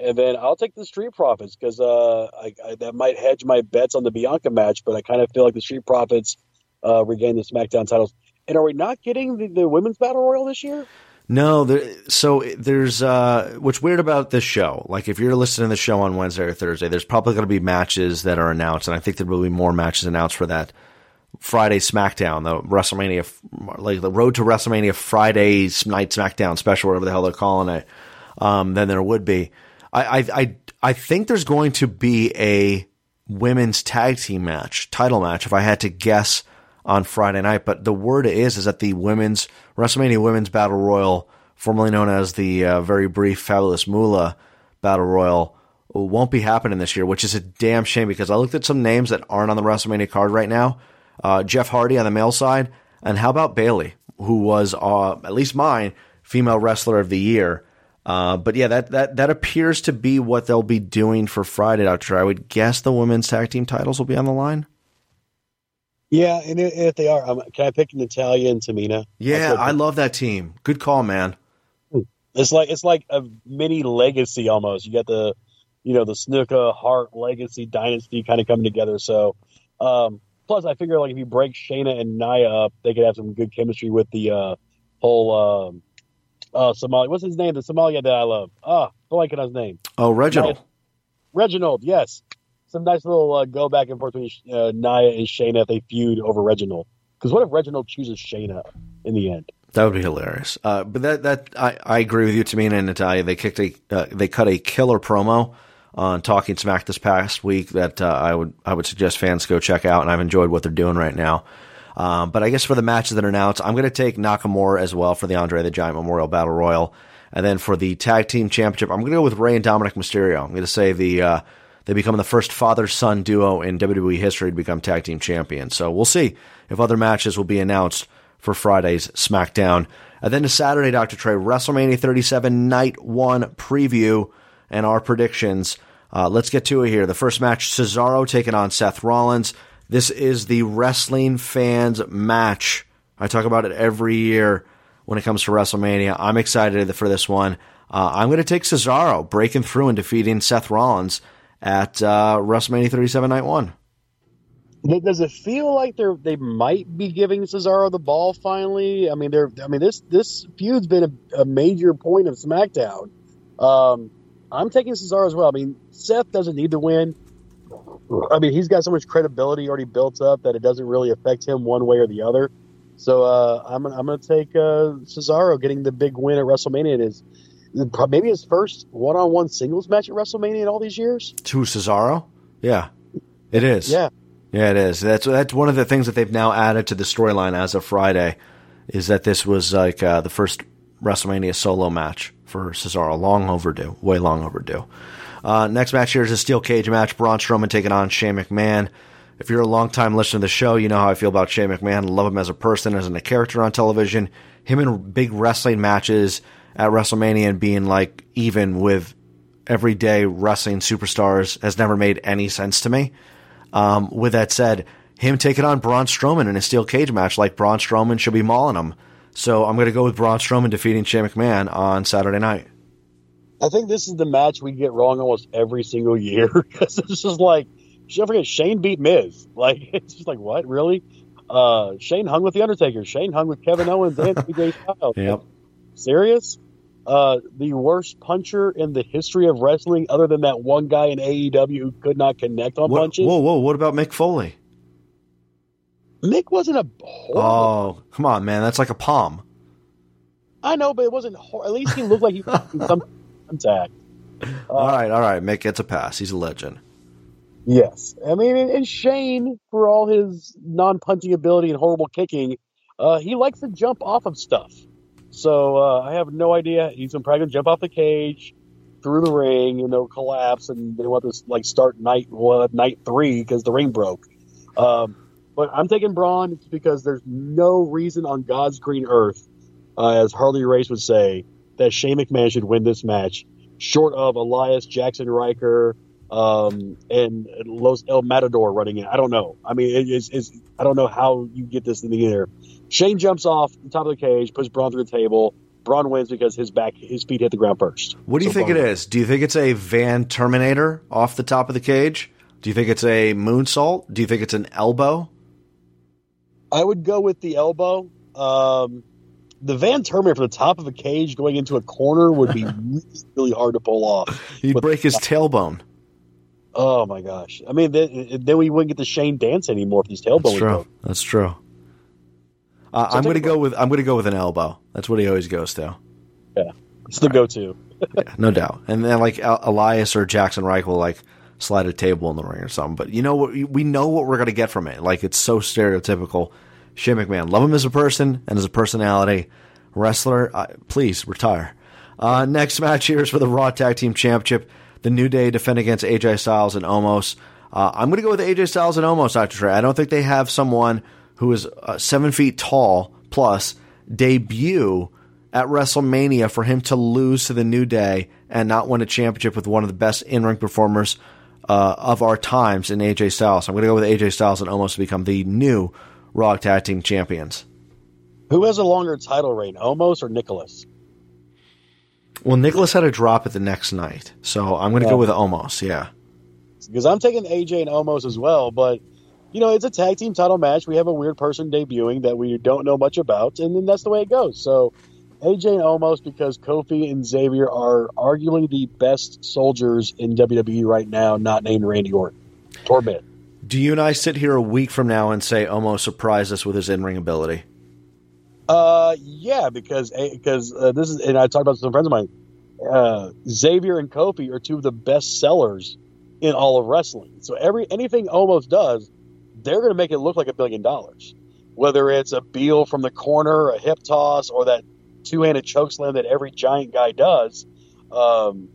Speaker 4: and then I'll take the Street Profits because uh, I, I, that might hedge my bets on the Bianca match. But I kind of feel like the Street Profits uh, regain the SmackDown titles. And are we not getting the, the women's battle royal this year?
Speaker 2: No, there, so there's uh, what's weird about this show. Like, if you're listening to the show on Wednesday or Thursday, there's probably going to be matches that are announced, and I think there will be more matches announced for that Friday SmackDown, the WrestleMania, like the Road to WrestleMania Friday Night SmackDown special, whatever the hell they're calling it. Um, than there would be. I, I, I, think there's going to be a women's tag team match, title match, if I had to guess on Friday night. But the word is is that the women's WrestleMania Women's Battle Royal, formerly known as the uh, very brief Fabulous Moolah Battle Royal, won't be happening this year, which is a damn shame because I looked at some names that aren't on the WrestleMania card right now. Uh, Jeff Hardy on the male side, and how about Bayley, who was uh, at least mine female wrestler of the year. Uh, but yeah, that, that that appears to be what they'll be doing for Friday. Doctor, I would guess the women's tag team titles will be on the line.
Speaker 4: Yeah, and if they are, um, can I pick Natalya and Tamina?
Speaker 2: Yeah, I love that team. Good call, man.
Speaker 4: It's like it's like a mini legacy almost. You got the, you know, the Snuka Hart legacy dynasty kind of coming together. So, um, plus I figure like if you break Shayna and Nia up, they could have some good chemistry with the uh, whole um, uh, Somali. What's his name? The sommelier that I love. Ah, blanking on his name.
Speaker 2: Oh, Reginald.
Speaker 4: Reginald. Yes, some nice little uh, go back and forth between uh, Nia and Shayna if they feud over Reginald. Because what if Reginald chooses Shayna in the end?
Speaker 2: That would be hilarious. Uh, but that that I, I agree with you, Tamina and Natalya. They kicked a uh, they cut a killer promo on Talking Smack this past week that uh, I would I would suggest fans go check out, and I've enjoyed what they're doing right now. Um, but I guess for the matches that are announced, I'm going to take Nakamura as well for the Andre the Giant Memorial Battle Royal, and then for the Tag Team Championship, I'm going to go with Rey and Dominic Mysterio. I'm going to say the uh, they become the first father son duo in WWE history to become tag team champions. So we'll see if other matches will be announced for Friday's SmackDown. And then to Saturday, Dr. Trey, WrestleMania 37 Night 1 preview and our predictions. Uh, let's get to it here. The first match Cesaro taking on Seth Rollins. This is the wrestling fans match. I talk about it every year when it comes to WrestleMania. I'm excited for this one. Uh, I'm going to take Cesaro breaking through and defeating Seth Rollins at uh, WrestleMania 37 Night 1.
Speaker 4: Does it feel like they're they might be giving Cesaro the ball finally? I mean, they're I mean this this feud's been a, a major point of SmackDown. Um, I'm taking Cesaro as well. I mean, Seth doesn't need to win. I mean, he's got so much credibility already built up that it doesn't really affect him one way or the other. So uh, I'm I'm going to take uh, Cesaro getting the big win at WrestleMania. It is maybe his first one-on-one singles match at WrestleMania in all these years.
Speaker 2: To Cesaro? Yeah, it is.
Speaker 4: Yeah.
Speaker 2: Yeah, it is. That's that's one of the things that they've now added to the storyline as of Friday, is that this was like uh, the first WrestleMania solo match for Cesaro. Long overdue, way long overdue. Uh, next match here is a steel cage match. Braun Strowman taking on Shane McMahon. If you're a longtime listener to the show, you know how I feel about Shane McMahon. Love him as a person, as a character on television. Him in big wrestling matches at WrestleMania and being like even with everyday wrestling superstars has never made any sense to me. Um, with that said, him taking on Braun Strowman in a steel cage match, like Braun Strowman should be mauling him. So I'm going to go with Braun Strowman defeating Shane McMahon on Saturday night.
Speaker 4: I think this is the match we get wrong almost every single year *laughs* because it's just like, don't forget, Shane beat Miz. *laughs* Like, it's just like, what, really? Uh, Shane hung with The Undertaker. Shane hung with Kevin Owens and *laughs* AJ Styles.
Speaker 2: Yep.
Speaker 4: Serious? Uh, the worst puncher in the history of wrestling, other than that one guy in AEW who could not connect on
Speaker 2: What,
Speaker 4: punches.
Speaker 2: whoa, whoa! What about Mick Foley?
Speaker 4: Mick wasn't a horrible.
Speaker 2: Oh, come on, man. That's like a palm.
Speaker 4: I know, but it wasn't. Hor- At least he looked like he was some contact.
Speaker 2: all right, all right. Mick gets a pass. He's a legend.
Speaker 4: Yes, I mean, and, Shane, for all his non-punching ability and horrible kicking, uh, he likes to jump off of stuff. So uh, I have no idea. He's probably gonna jump off the cage through the ring, and they'll collapse, and they want to like start night well, night three because the ring broke. Um, but I'm taking Braun because there's no reason on God's green earth, uh, as Harley Race would say, that Shane McMahon should win this match, short of Elias Jaxson Ryker um, and Los El Matador running in. I don't know. I mean, it is, it's, I don't know how you get this in the air. Shane jumps off the top of the cage, puts Braun through the table. Braun wins because his back, his feet hit the ground first.
Speaker 2: What do you
Speaker 4: So
Speaker 2: think
Speaker 4: Braun
Speaker 2: it is? Do you think it's a Van Terminator off the top of the cage? Do you think it's a moonsault? Do you think it's an elbow?
Speaker 4: I would go with the elbow. Um, the Van Terminator from the top of a cage going into a corner would be *laughs* really, really hard to pull off.
Speaker 2: He'd
Speaker 4: But-
Speaker 2: break his tailbone.
Speaker 4: Oh my gosh! I mean, then, then we wouldn't get the Shane dance anymore if these tailbone
Speaker 2: That's true. That's true. Uh,
Speaker 4: So
Speaker 2: I'm going to go with I'm going to go with an elbow. That's what he always goes to.
Speaker 4: Yeah, it's the go-to. *laughs*
Speaker 2: Yeah, no doubt. And then like Elias or Jaxson Ryker will like slide a table in the ring or something. But you know what? We know what we're going to get from it. Like it's so stereotypical. Shane McMahon, love him as a person and as a personality. Wrestler, uh, please retire. Uh, next match here is for the Raw Tag Team Championship. The New Day defend against AJ Styles and Omos. Uh, I'm going to go with AJ Styles and Omos, Dr. Trey. I don't think they have someone who is uh, seven feet tall plus debut at WrestleMania for him to lose to the New Day and not win a championship with one of the best in ring performers uh, of our times in AJ Styles. I'm going to go with AJ Styles and Omos to become the new Raw Tag Team Champions.
Speaker 4: Who has a longer title reign, Omos or Nicholas?
Speaker 2: Well, Nicholas had a drop at the next night, so I'm going to
Speaker 4: Yeah.
Speaker 2: go with Omos. Yeah.
Speaker 4: Because I'm taking AJ and Omos as well, but you know it's a tag team title match. We have a weird person debuting that we don't know much about, and then that's the way it goes. So AJ and Omos because Kofi and Xavier are arguably the best soldiers in WWE right now, not named Randy Orton. Torbett.
Speaker 2: Do you and I sit here a week from now and say Omos surprised us with his in ring ability?
Speaker 4: Uh, yeah, because because uh, this is, and I talked about some friends of mine. Uh, Xavier and Kofi are two of the best sellers in all of wrestling. So every anything Omos does, they're going to make it look like a billion dollars. Whether it's a Beal from the corner, a hip toss, or that two-handed chokeslam that every giant guy does, um,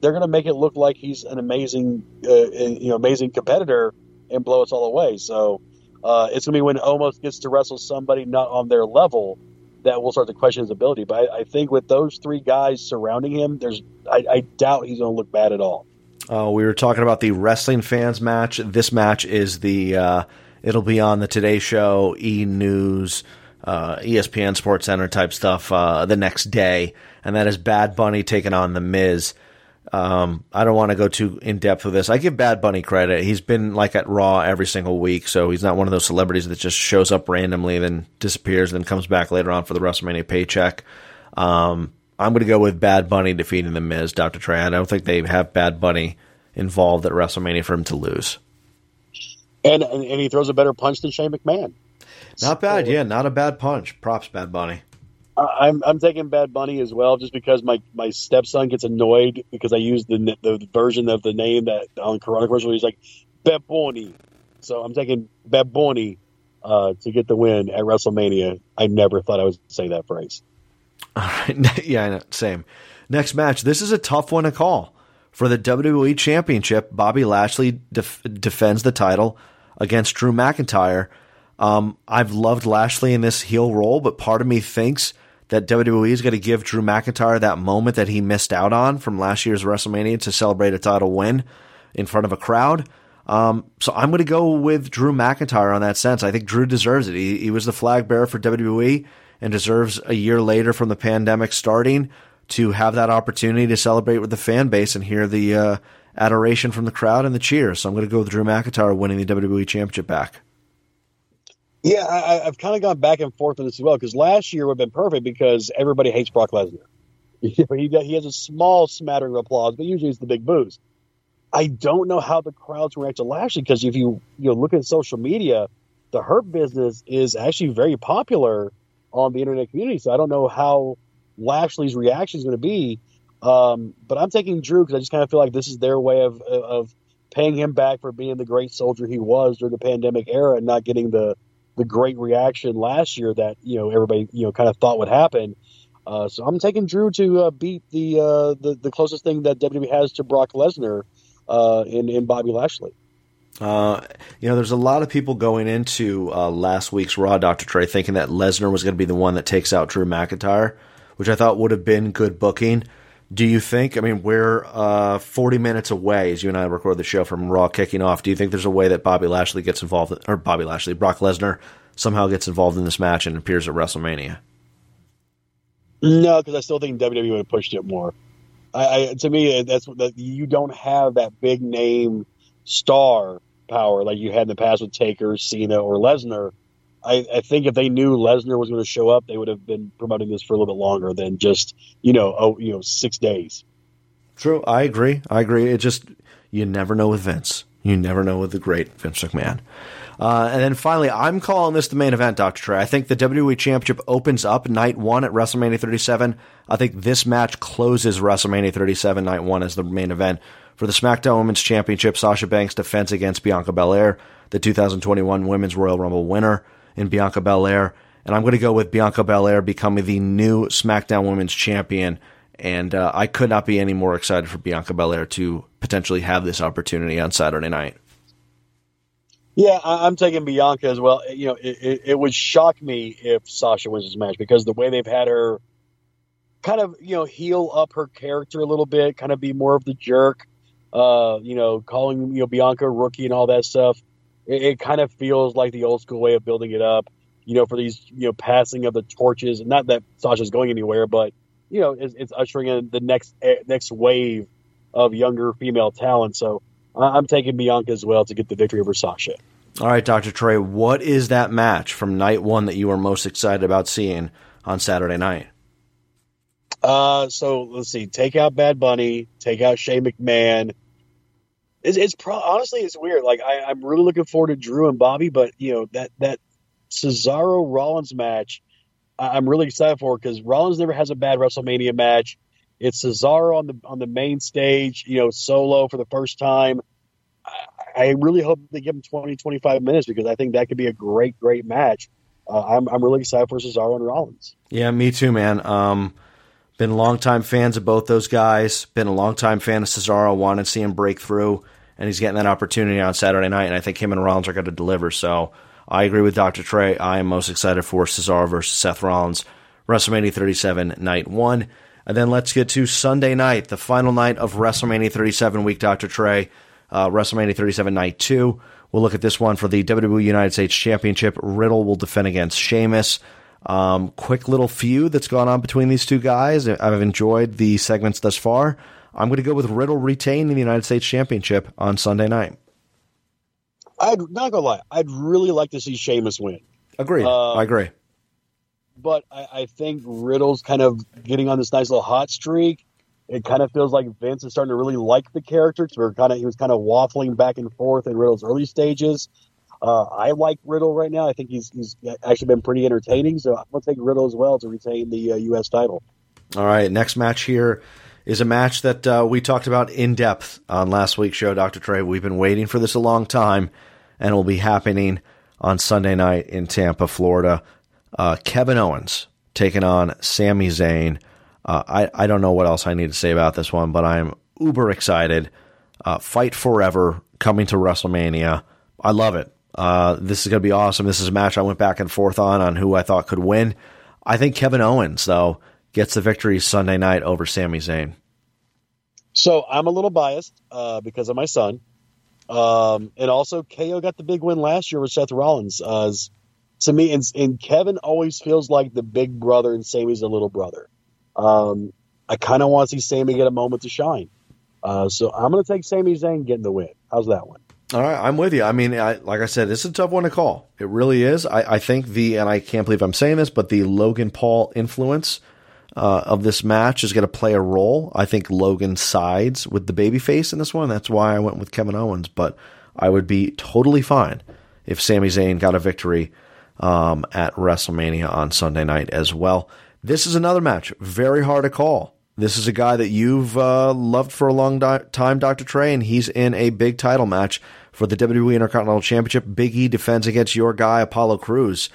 Speaker 4: they're going to make it look like he's an amazing, uh, you know, amazing competitor and blow us all away. So uh, it's going to be when Omos gets to wrestle somebody not on their level that will start to question his ability. But I, I think with those three guys surrounding him, there's I, I doubt he's going to look bad at all.
Speaker 2: Uh, we were talking about the wrestling fans match. This match is the uh, it'll be on the Today Show, E News, uh, ESPN Sports Center type stuff uh, the next day, and that is Bad Bunny taking on the Miz. Um, I don't want to go too in depth with this. I give Bad Bunny credit. He's been like at Raw every single week, so he's not one of those celebrities that just shows up randomly, then disappears, and then comes back later on for the WrestleMania paycheck. Um, I'm going to go with Bad Bunny defeating the Miz, Dr. Trey. I don't think they have Bad Bunny involved at WrestleMania for him to lose.
Speaker 4: And, and and he throws a better punch than Shane McMahon.
Speaker 2: Not bad,
Speaker 4: So,
Speaker 2: yeah, not a bad punch. Props, Bad Bunny.
Speaker 4: I'm I'm taking Bad Bunny as well, just because my, my stepson gets annoyed because I use the the version of the name that on Corona commercial. He's like Bad Bunny, so I'm taking Bad Bunny uh, to get the win at WrestleMania. I never thought I would say that phrase. *laughs*
Speaker 2: All right. *laughs* yeah. Same. Next match. This is a tough one to call. For the WWE Championship, Bobby Lashley def- defends the title against Drew McIntyre. Um, I've loved Lashley in this heel role, but part of me thinks that WWE is going to give Drew McIntyre that moment that he missed out on from last year's WrestleMania to celebrate a title win in front of a crowd. Um, so I'm going to go with Drew McIntyre on that sense. I think Drew deserves it. He, he was the flag bearer for WWE and deserves a year later from the pandemic starting to have that opportunity to celebrate with the fan base and hear the uh, adoration from the crowd and the cheers. So I'm going to go with Drew McIntyre winning the WWE Championship back.
Speaker 4: Yeah, I, I've kind of gone back and forth with this as well because last year would have been perfect because everybody hates Brock Lesnar. *laughs* He he has a small smattering of applause, but usually it's the big boos. I don't know how the crowds react to Lashley because if you you know look at social media, the Hurt business is actually very popular on the internet community. So I don't know how Lashley's reaction is going to be. Um, but I'm taking Drew because I just kind of feel like this is their way of of paying him back for being the great soldier he was during the pandemic era and not getting the the great reaction last year that you know everybody you know kind of thought would happen. Uh, so I'm taking Drew to uh, beat the, uh, the the closest thing that WWE has to Brock Lesnar uh, in in Bobby Lashley.
Speaker 2: Uh, you know, there's a lot of people going into uh, last week's Raw, Dr. Trey, thinking that Lesnar was going to be the one that takes out Drew McIntyre, which I thought would have been good booking. Do you think? I mean, we're uh, 40 minutes away as you and I record the show from Raw kicking off. Do you think there's a way that Bobby Lashley gets involved, or Bobby Lashley, Brock Lesnar somehow gets involved in this match and appears at WrestleMania?
Speaker 4: No, because I still think WWE would have pushed it more. I, I to me, that's that you don't have that big name star power like you had in the past with Taker, Cena, or Lesnar. I, I think if they knew Lesnar was going to show up, they would have been promoting this for a little bit longer than just you know oh you know six days.
Speaker 2: True, I agree. I agree. It just you never know with Vince. You never know with the great Vince McMahon. Uh, and then finally, I'm calling this the main event, Dr. Trey. I think the WWE Championship opens up night one at WrestleMania 37. I think this match closes WrestleMania 37 night one as the main event. For the SmackDown Women's Championship, Sasha Banks defense against Bianca Belair, the 2021 Women's Royal Rumble winner in Bianca Belair. And I'm going to go with Bianca Belair becoming the new SmackDown Women's Champion. And uh, I could not be any more excited for Bianca Belair to potentially have this opportunity on Saturday night.
Speaker 4: Yeah, I'm taking Bianca as well. You know, it, it, it would shock me if Sasha wins this match because the way they've had her kind of, you know, heal up her character a little bit, kind of be more of the jerk, uh, you know, calling, you know, Bianca rookie and all that stuff. It, it kind of feels like the old school way of building it up, you know, for these, you know, passing of the torches. And not that Sasha's going anywhere, but, you know, it's, it's ushering in the next, eh, next wave of younger female talent. So, I'm taking Bianca as well to get the victory over Sasha.
Speaker 2: All right, Dr. Trey, what is that match from night one that you are most excited about seeing on Saturday night?
Speaker 4: Uh, so let's see. Take out Bad Bunny. Take out Shane McMahon. It's, it's pro- honestly it's weird. Like I, I'm really looking forward to Drew and Bobby, but you know that that Cesaro Rollins match, I, I'm really excited for because Rollins never has a bad WrestleMania match. It's Cesaro on the on the main stage, you know, solo for the first time. I, I really hope they give him 20, 25 minutes because I think that could be a great, great match. Uh, I'm I'm really excited for Cesaro and Rollins.
Speaker 2: Yeah, me too, man. Um, been longtime fans of both those guys. Been a longtime fan of Cesaro. Wanted to see him break through, and he's getting that opportunity on Saturday night. And I think him and Rollins are going to deliver. So I agree with Dr. Trey. I am most excited for Cesaro versus Seth Rollins, WrestleMania 37, night one. And then let's get to Sunday night, the final night of WrestleMania 37 week, Dr. Trey. Uh, WrestleMania 37, night two. We'll look at this one for the WWE United States Championship. Riddle will defend against Sheamus. Um, quick little feud that's gone on between these two guys. I've enjoyed the segments thus far. I'm going to go with Riddle retaining the United States Championship on Sunday night.
Speaker 4: I'd not gonna lie, I'd really like to see Sheamus win.
Speaker 2: Agreed.
Speaker 4: Uh,
Speaker 2: I agree.
Speaker 4: but I, I think Riddle's kind of getting on this nice little hot streak. It kind of feels like Vince is starting to really like the character. So we're kind of he was kind of waffling back and forth in Riddle's early stages. Uh, I like Riddle right now. I think he's he's actually been pretty entertaining. So I'm gonna take Riddle as well to retain the uh, U.S. title.
Speaker 2: All right, next match here is a match that uh, we talked about in depth on last week's show, Dr. Trey. We've been waiting for this a long time, and will be happening on Sunday night in Tampa, Florida. Uh, Kevin Owens taking on Sami Zayn. Uh, I, I don't know what else I need to say about this one, but I'm uber excited. Uh, Fight Forever coming to WrestleMania. I love it. Uh, this is going to be awesome. This is a match I went back and forth on on who I thought could win. I think Kevin Owens, though, gets the victory Sunday night over Sami Zayn.
Speaker 4: So I'm a little biased uh, because of my son, um, and also KO got the big win last year with Seth Rollins. Uh, as- to me, and, and Kevin always feels like the big brother, and Sami's the little brother. Um, I kind of want to see Sami get a moment to shine. Uh, so I'm going to take Sami Zayn getting the win. How's that one?
Speaker 2: All right, I'm with you. I mean, I, like I said, this is a tough one to call. It really is. I, I think the, and I can't believe I'm saying this, but the Logan Paul influence uh, of this match is going to play a role. I think Logan sides with the babyface in this one. That's why I went with Kevin Owens, but I would be totally fine if Sami Zayn got a victory um, at WrestleMania on Sunday night as well. This is another match, very hard to call. This is a guy that you've uh, loved for a long di- time, Dr. Trey, and he's in a big title match for the WWE Intercontinental Championship. Big E defends against your guy, Apollo Crews.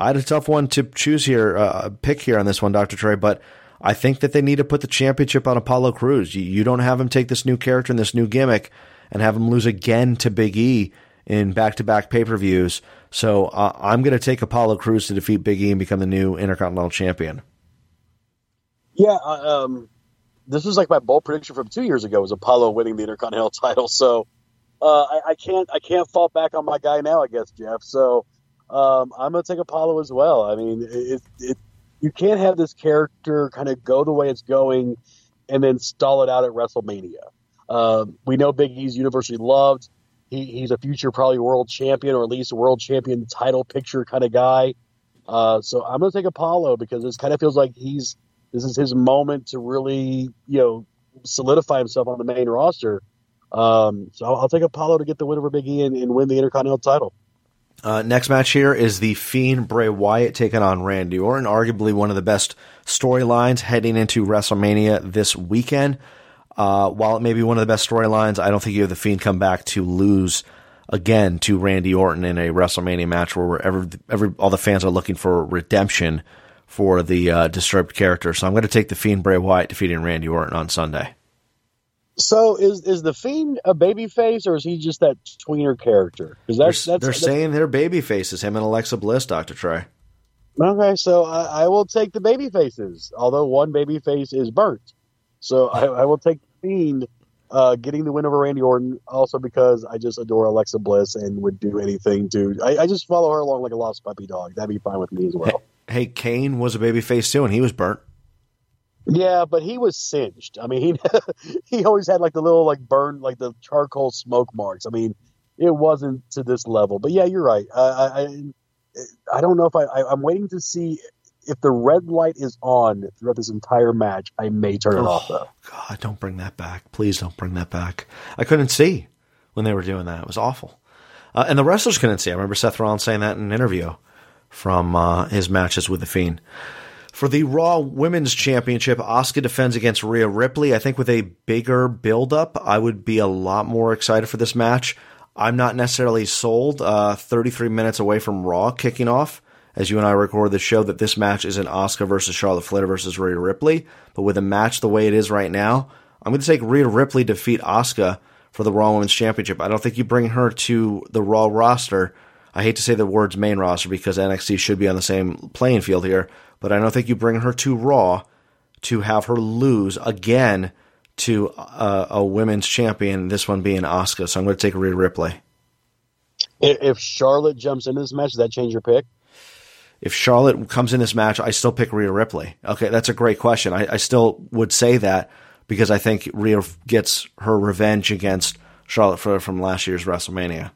Speaker 2: I had a tough one to choose here, uh, pick here on this one, Dr. Trey, but I think that they need to put the championship on Apollo Crews. You, you don't have him take this new character and this new gimmick and have him lose again to Big E in back to back pay per views. So uh, I'm going to take Apollo Crews to defeat Big E and become the new Intercontinental Champion.
Speaker 4: Yeah, um, this was like my bold prediction from two years ago was Apollo winning the Intercontinental *laughs* title. So uh, I, I, can't I can't fall back on my guy now, I guess, Jeff. So um, I'm gonna take Apollo as well. I mean, it, it, you can't have this character kind of go the way it's going and then stall it out at WrestleMania. Uh, we know Big E's universally loved. He, he's a future probably world champion or at least a world champion title picture kind of guy. Uh, so I'm gonna take Apollo because this kind of feels like he's this is his moment to really, you know, solidify himself on the main roster. Um, so I'll, I'll, take Apollo to get the win over Big E and, and win the Intercontinental title.
Speaker 2: Uh, next match here is the Fiend Bray Wyatt taking on Randy Orton, arguably one of the best storylines heading into WrestleMania this weekend. Uh, while it may be one of the best storylines, I don't think you have the Fiend come back to lose again to Randy Orton in a WrestleMania match where every, every all the fans are looking for redemption for the uh, disturbed character. So I'm going to take the Fiend Bray Wyatt defeating Randy Orton on Sunday.
Speaker 4: So is is the Fiend a baby face or is he just that tweener character? Because that's,
Speaker 2: they're,
Speaker 4: that's,
Speaker 2: they're
Speaker 4: that's,
Speaker 2: saying they're baby faces. Him and Alexa Bliss, Doctor Trey.
Speaker 4: Okay, so I, I, will take the baby faces. Although one baby face is burnt, so I, I will take the Fiend uh, getting the win over Randy Orton. Also because I just adore Alexa Bliss and would do anything to. I, I just follow her along like a lost puppy dog. That'd be fine with me as well.
Speaker 2: Hey, hey Kane was a baby face too, and he was burnt.
Speaker 4: Yeah, but he was singed. I mean, he *laughs* he always had like the little like burn like the charcoal smoke marks. I mean, it wasn't to this level. But yeah, you're right. I I, I don't know if I, I am waiting to see if the red light is on throughout this entire match. I may turn it
Speaker 2: oh,
Speaker 4: off though.
Speaker 2: God, don't bring that back. Please don't bring that back. I couldn't see when they were doing that. It was awful. Uh, and the wrestlers couldn't see. I remember Seth Rollins saying that in an interview from uh, his matches with the Fiend. For the Raw Women's Championship, Asuka defends against Rhea Ripley. I think with a bigger build-up, I would be a lot more excited for this match. I'm not necessarily sold. Uh, 33 minutes away from Raw kicking off, as you and I record the show, that this match isn't Asuka versus Charlotte Flair versus Rhea Ripley. But with a match the way it is right now, I'm going to take Rhea Ripley defeat Asuka for the Raw Women's Championship. I don't think you bring her to the Raw roster. I hate to say the words main roster because NXT should be on the same playing field here, but I don't think you bring her to Raw to have her lose again to a, a women's champion, this one being Asuka. So I'm going to take Rhea Ripley.
Speaker 4: If Charlotte jumps into this match, does that change your pick?
Speaker 2: If Charlotte comes in this match, I still pick Rhea Ripley. Okay, that's a great question. I, I still would say that because I think Rhea gets her revenge against Charlotte Flair from last year's WrestleMania.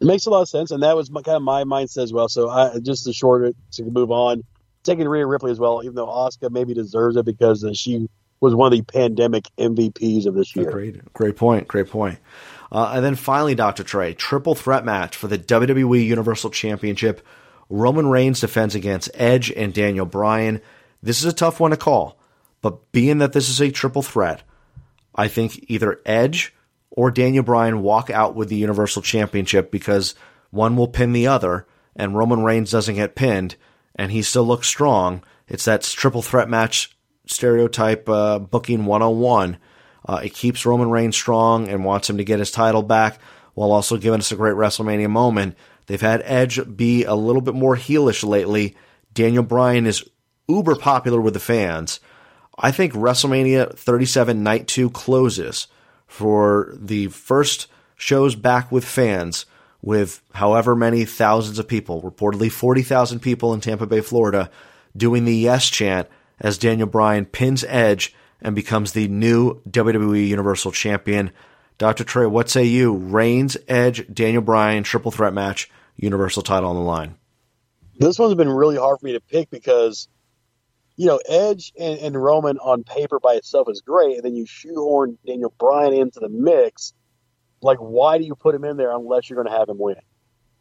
Speaker 4: It makes a lot of sense, and that was my, kind of my mindset as well. So I just to short it to move on, taking Rhea Ripley as well, even though Asuka maybe deserves it because uh, she was one of the pandemic MVPs of this year.
Speaker 2: Great, great point. Great point. Uh, and then finally, Dr. Trey, triple threat match for the WWE Universal Championship. Roman Reigns defends against Edge and Daniel Bryan. This is a tough one to call, but being that this is a triple threat, I think either Edge or Daniel Bryan walk out with the Universal Championship because one will pin the other, and Roman Reigns doesn't get pinned, and he still looks strong. It's that triple threat match stereotype uh, booking 101. Uh, it keeps Roman Reigns strong and wants him to get his title back while also giving us a great WrestleMania moment. They've had Edge be a little bit more heelish lately. Daniel Bryan is uber popular with the fans. I think WrestleMania 37 Night 2 closes for the first shows back with fans with however many thousands of people, reportedly 40,000 people in Tampa Bay, Florida, doing the yes chant as Daniel Bryan pins Edge and becomes the new WWE Universal Champion. Dr. Trey, what say you? Reigns, Edge, Daniel Bryan, triple threat match, Universal title on the line.
Speaker 4: This one's been really hard for me to pick because, you know, Edge and, and Roman on paper by itself is great, and then you shoehorn Daniel Bryan into the mix. Like, why do you put him in there unless you're going to have him win?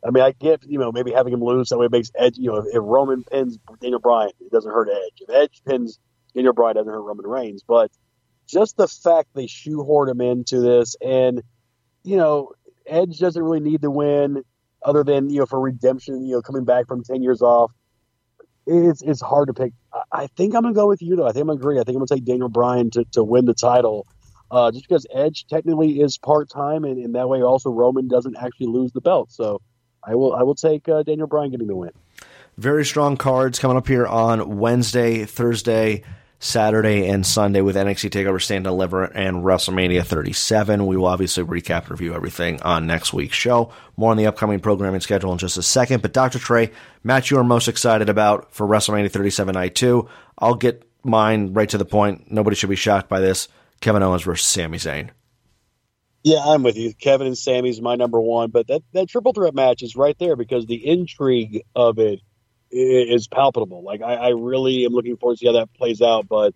Speaker 4: I mean, I get you know maybe having him lose that way makes Edge. You know, if, Roman pins Daniel Bryan, it doesn't hurt Edge. If Edge pins Daniel Bryan, it doesn't hurt Roman Reigns. But just the fact they shoehorn him into this, and you know, Edge doesn't really need to win, other than you know for redemption. You know, coming back from ten years off, it's it's hard to pick. I, I think I'm gonna go with you though. I think I'm gonna agree. I think I'm gonna take Daniel Bryan to to win the title. Uh, just because Edge technically is part time, and, and that way also Roman doesn't actually lose the belt. So I will I will take uh, Daniel Bryan getting the win.
Speaker 2: Very strong cards coming up here on Wednesday, Thursday, Saturday, and Sunday with NXT TakeOver Stand and Deliver and WrestleMania 37. We will obviously recap and review everything on next week's show. More on the upcoming programming schedule in just a second. But Dr. Trey, match you are most excited about for WrestleMania 37 Night 2. I'll get mine right to the point. Nobody should be shocked by this. Kevin Owens versus Sami Zayn.
Speaker 4: Yeah, I'm with you. Kevin and Sami's my number one, but that, that triple threat match is right there because the intrigue of it is palpable. Like I, I really am looking forward to see how that plays out. But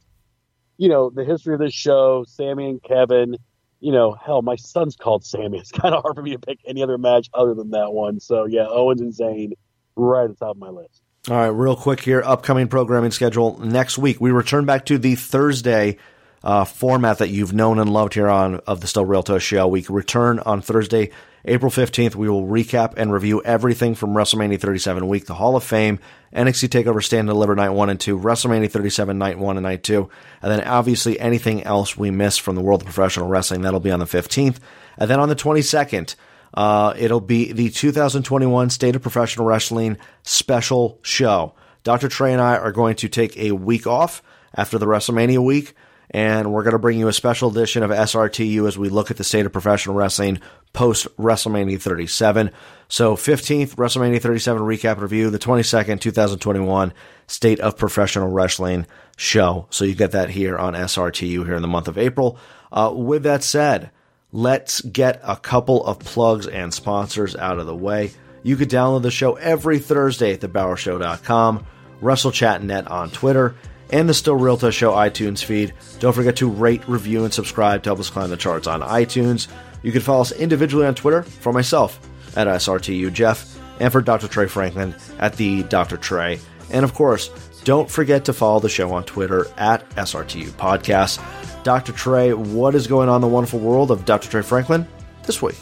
Speaker 4: you know, the history of this show, Sami and Kevin. You know, hell, my son's called Sammy. *laughs* It's kind of hard for me to pick any other match other than that one. So yeah, Owens and Zayn right at the top of my list.
Speaker 2: All right, real quick here, upcoming programming schedule next week. We return back to the Thursday uh, format that you've known and loved here on of the Still Real to Us show. We return on Thursday, April 15th. We will recap and review everything from WrestleMania 37 week, the Hall of Fame, NXT TakeOver Stand and Deliver Night 1 and 2, WrestleMania 37 Night 1 and Night 2, and then obviously anything else we miss from the world of professional wrestling. That'll be on the 15th. And then on the 22nd, uh, it'll be the 2021 State of Professional Wrestling special show. Dr. Trey and I are going to take a week off after the WrestleMania week, and we're going to bring you a special edition of SRTU as we look at the state of professional wrestling post WrestleMania 37. So, 15th, WrestleMania 37 recap review, the 22nd, 2021 State of Professional Wrestling show. So, you get that here on SRTU here in the month of April. Uh, with that said, let's get a couple of plugs and sponsors out of the way. You could download the show every Thursday at thebowershow.com, WrestleChatNet on Twitter, and the Still Real to Us Show iTunes feed. Don't forget to rate, review, and subscribe to help us climb the charts on iTunes. You can follow us individually on Twitter for myself at SRTU Jeff and for Dr. Trey Franklin at the Dr. Trey. And of course, don't forget to follow the show on Twitter at SRTU Podcast. Dr. Trey, what is going on in the wonderful world of Dr. Trey Franklin this week?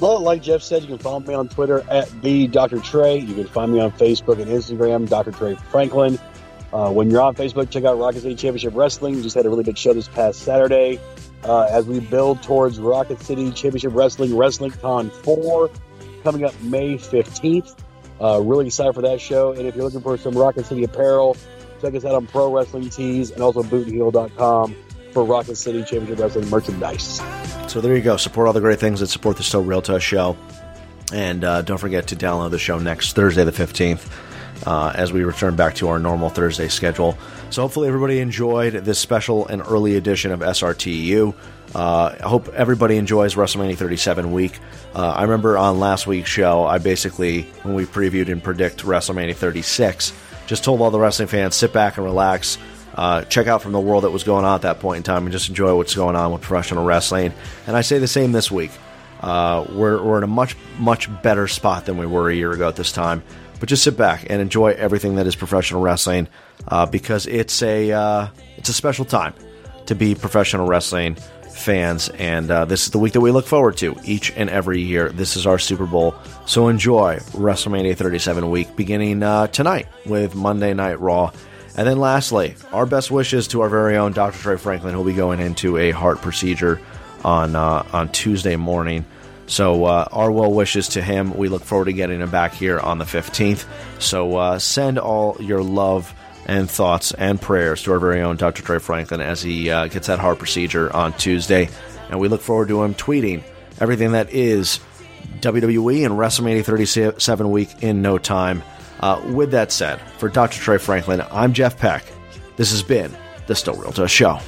Speaker 4: Well, like Jeff said, you can follow me on Twitter at the Dr. Trey. You can find me on Facebook and Instagram, Dr. Trey Franklin. Uh, when you're on Facebook, check out Rocket City Championship Wrestling. We just had a really big show this past Saturday uh, as we build towards Rocket City Championship Wrestling Wrestling Con 4 coming up May 15th. Uh, really excited for that show. And if you're looking for some Rocket City apparel, check us out on Pro Wrestling Tees and also bootandheel.com for Rocket City Championship Wrestling merchandise.
Speaker 2: So there you go. Support all the great things that support the Still Real to Us show. And uh, don't forget to download the show next Thursday, the 15th, uh, as we return back to our normal Thursday schedule. So hopefully everybody enjoyed this special and early edition of SRTU. Uh, I hope everybody enjoys WrestleMania 37 week. Uh, I remember on last week's show, I basically, when we previewed and predict WrestleMania 36, just told all the wrestling fans sit back and relax. Uh, check out from the world that was going on at that point in time and just enjoy what's going on with professional wrestling. And I say the same this week. Uh, we're, we're in a much, much better spot than we were a year ago at this time. But just sit back and enjoy everything that is professional wrestling uh, because it's a, uh, it's a special time to be professional wrestling fans. And uh, this is the week that we look forward to each and every year. This is our Super Bowl. So enjoy WrestleMania 37 week beginning uh, tonight with Monday Night Raw. And then lastly, our best wishes to our very own Dr. Trey Franklin, who'll be going into a heart procedure on uh, on Tuesday morning. So uh, our well wishes to him. We look forward to getting him back here on the 15th. So uh, send all your love and thoughts and prayers to our very own Dr. Trey Franklin as he uh, gets that heart procedure on Tuesday. And we look forward to him tweeting everything that is WWE and WrestleMania 37 week in no time. Uh, with that said, for Dr. Trey Franklin, I'm Jeff Peck. This has been the Still
Speaker 5: Real to Us Show.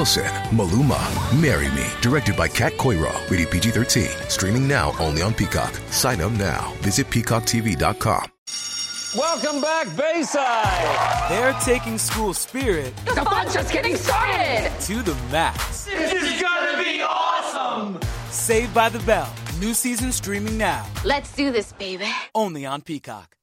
Speaker 5: Wilson, Maluma. Marry Me. Directed by Kat Coiro. Rated PG 13. Streaming now only on Peacock. Sign up now. Visit peacocktv.com.
Speaker 6: Welcome back, Bayside.
Speaker 1: They're taking school spirit
Speaker 7: The fun's just getting started.
Speaker 1: to the max.
Speaker 6: This is gonna be awesome.
Speaker 1: Saved by the Bell. New season streaming now.
Speaker 7: Let's do this, baby.
Speaker 1: Only on Peacock.